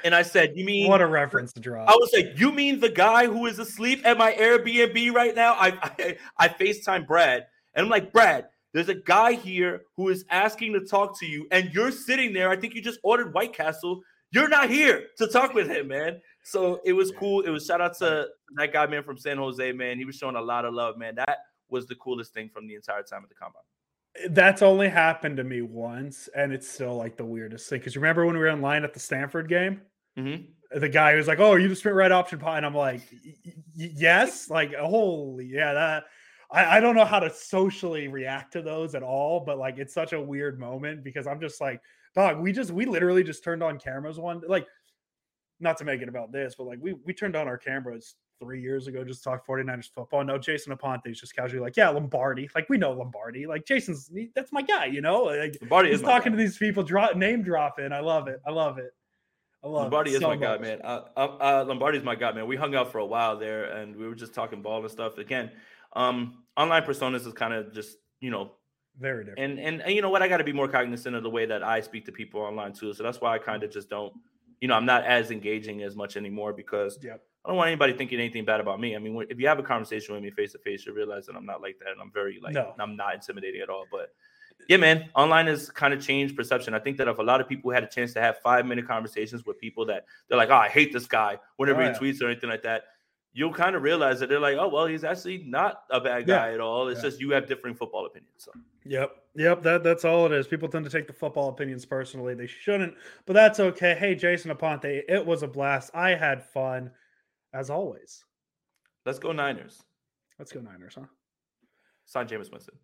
Speaker 4: And I said, You mean
Speaker 1: what a reference to drop.
Speaker 4: I was like, you mean the guy who is asleep at my Airbnb right now? I I, I FaceTime Brad, and I'm like, Brad, there's a guy here who is asking to talk to you, and you're sitting there. I think you just ordered White Castle. You're not here to talk with him, man. So it was cool. It was shout out to that guy, man, from San Jose, man. He was showing a lot of love, man. That was the coolest thing from the entire time at the combine.
Speaker 1: That's only happened to me once, and it's still like the weirdest thing. Because remember when we were in line at the Stanford game?
Speaker 4: Mm-hmm.
Speaker 1: The guy was like, "Oh, are you the sprint right option pie?" And I'm like, "Y- y- "Yes." Like, holy, yeah. That I, I don't know how to socially react to those at all, but like, it's such a weird moment because I'm just like, dog. We just we literally just turned on cameras one like, not to make it about this, but like we we turned on our cameras three years ago just to talk 49ers football. No, Jason Aponte is just casually like, yeah, Lombardi. Like we know Lombardi. Like Jason's that's my guy, you know. Like
Speaker 4: Lombardi
Speaker 1: he's
Speaker 4: is
Speaker 1: talking to these people, drop name dropping. I love it. I love it. I love
Speaker 4: Lombardi is
Speaker 1: so
Speaker 4: my guy, man. Uh, uh, uh, Lombardi's my guy, man. We hung out for a while there, and we were just talking ball and stuff. Again, um, online personas is kind of just you know,
Speaker 1: Very different.
Speaker 4: and, and and you know what? I got to be more cognizant of the way that I speak to people online too. So that's why I kind of just don't, you know, I'm not as engaging as much anymore because
Speaker 1: Yep.
Speaker 4: I don't want anybody thinking anything bad about me. I mean, if you have a conversation with me face to face, you realize that I'm not like that, and I'm very like
Speaker 1: No.
Speaker 4: I'm not intimidating at all. But yeah, man, online has kind of changed perception. I think that if a lot of people had a chance to have five minute conversations with people that they're like, oh, I hate this guy whenever
Speaker 1: Oh,
Speaker 4: he tweets or anything like that, you'll kind of realize that they're like, oh, well, he's actually not a bad
Speaker 1: Yeah.
Speaker 4: guy at all. It's
Speaker 1: Yeah.
Speaker 4: just you have differing football opinions. So
Speaker 1: Yep. Yep. That that's all it is. People tend to take the football opinions personally. They shouldn't, but that's okay. Hey, Jason Aponte, it was a blast. I had fun, as always.
Speaker 4: let's go Niners.
Speaker 1: Let's go Niners, huh?
Speaker 4: Sign Jameis Winston.